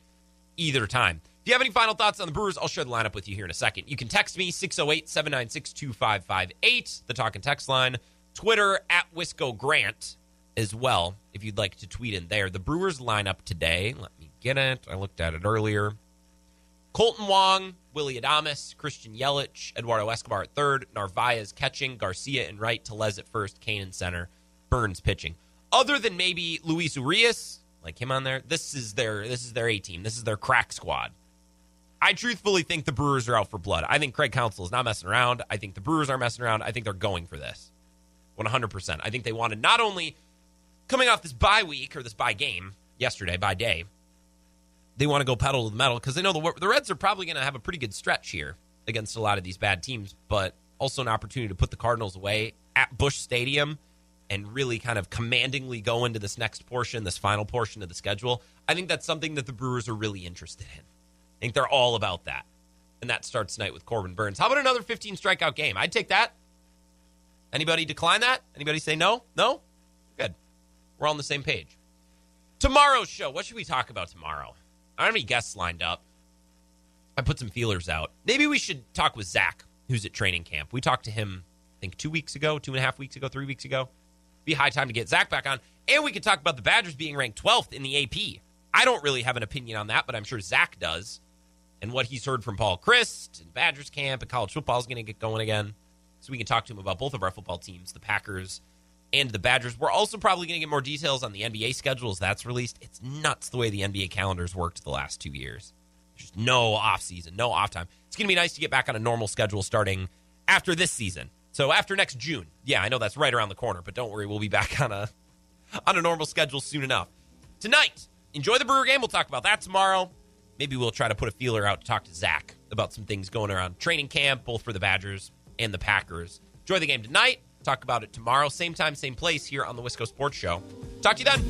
either time. If you have any final thoughts on the Brewers, I'll share the lineup with you here in a second. You can text me 608 796 2558, the talk and text line. Twitter at Wisco Grant as well, if you'd like to tweet in there. The Brewers lineup today, let me get it. I looked at it earlier. Kolten Wong, Willie Adames, Christian Yelich, Eduardo Escobar at third, Narvaez catching, Garcia in right, Tellez at first, Cain in center, Burnes pitching. Other than maybe Luis Urias, like him on there, this is their this is their A team. This is their crack squad. I truthfully think the Brewers are out for blood. I think Craig Counsell is not messing around. I think the Brewers are messing around. I think they're going for this. 100%. I think they wanted not only coming off this bye week or this bye game yesterday, by day, they want to go pedal to the metal because they know the, the Reds are probably going to have a pretty good stretch here against a lot of these bad teams, but also an opportunity to put the Cardinals away at Busch Stadium and really kind of commandingly go into this next portion, this final portion of the schedule. I think that's something that the Brewers are really interested in. I think they're all about that. And that starts tonight with Corbin Burnes. How about another 15 strikeout game? I'd take that. Anybody decline that? Anybody say no? No? Good. We're on the same page. Tomorrow's show. What should we talk about tomorrow? I don't have any guests lined up. I put some feelers out. Maybe we should talk with Zach, who's at training camp. We talked to him, I think, two weeks ago, two and a half weeks ago, three weeks ago. Be high time to get Zach back on. And we could talk about the Badgers being ranked 12th in the AP. I don't really have an opinion on that, but I'm sure Zach does. And what he's heard from Paul Chryst and Badgers camp and college football is going to get going again. So we can talk to him about both of our football teams, the Packers and the Badgers. We're also probably going to get more details on the NBA schedule as that's released. It's nuts the way the NBA calendar's worked the last two years. There's no off season, no off time. It's going to be nice to get back on a normal schedule starting after this season. So after next June. Yeah, I know that's right around the corner, but don't worry, we'll be back on a on a normal schedule soon enough. Tonight, enjoy the Brewer game. We'll talk about that tomorrow. Maybe we'll try to put a feeler out to talk to Zach about some things going around training camp, both for the Badgers and the Packers. Enjoy the game tonight. Talk about it tomorrow, same time, same place here on the Wisco Sports Show. Talk to you then.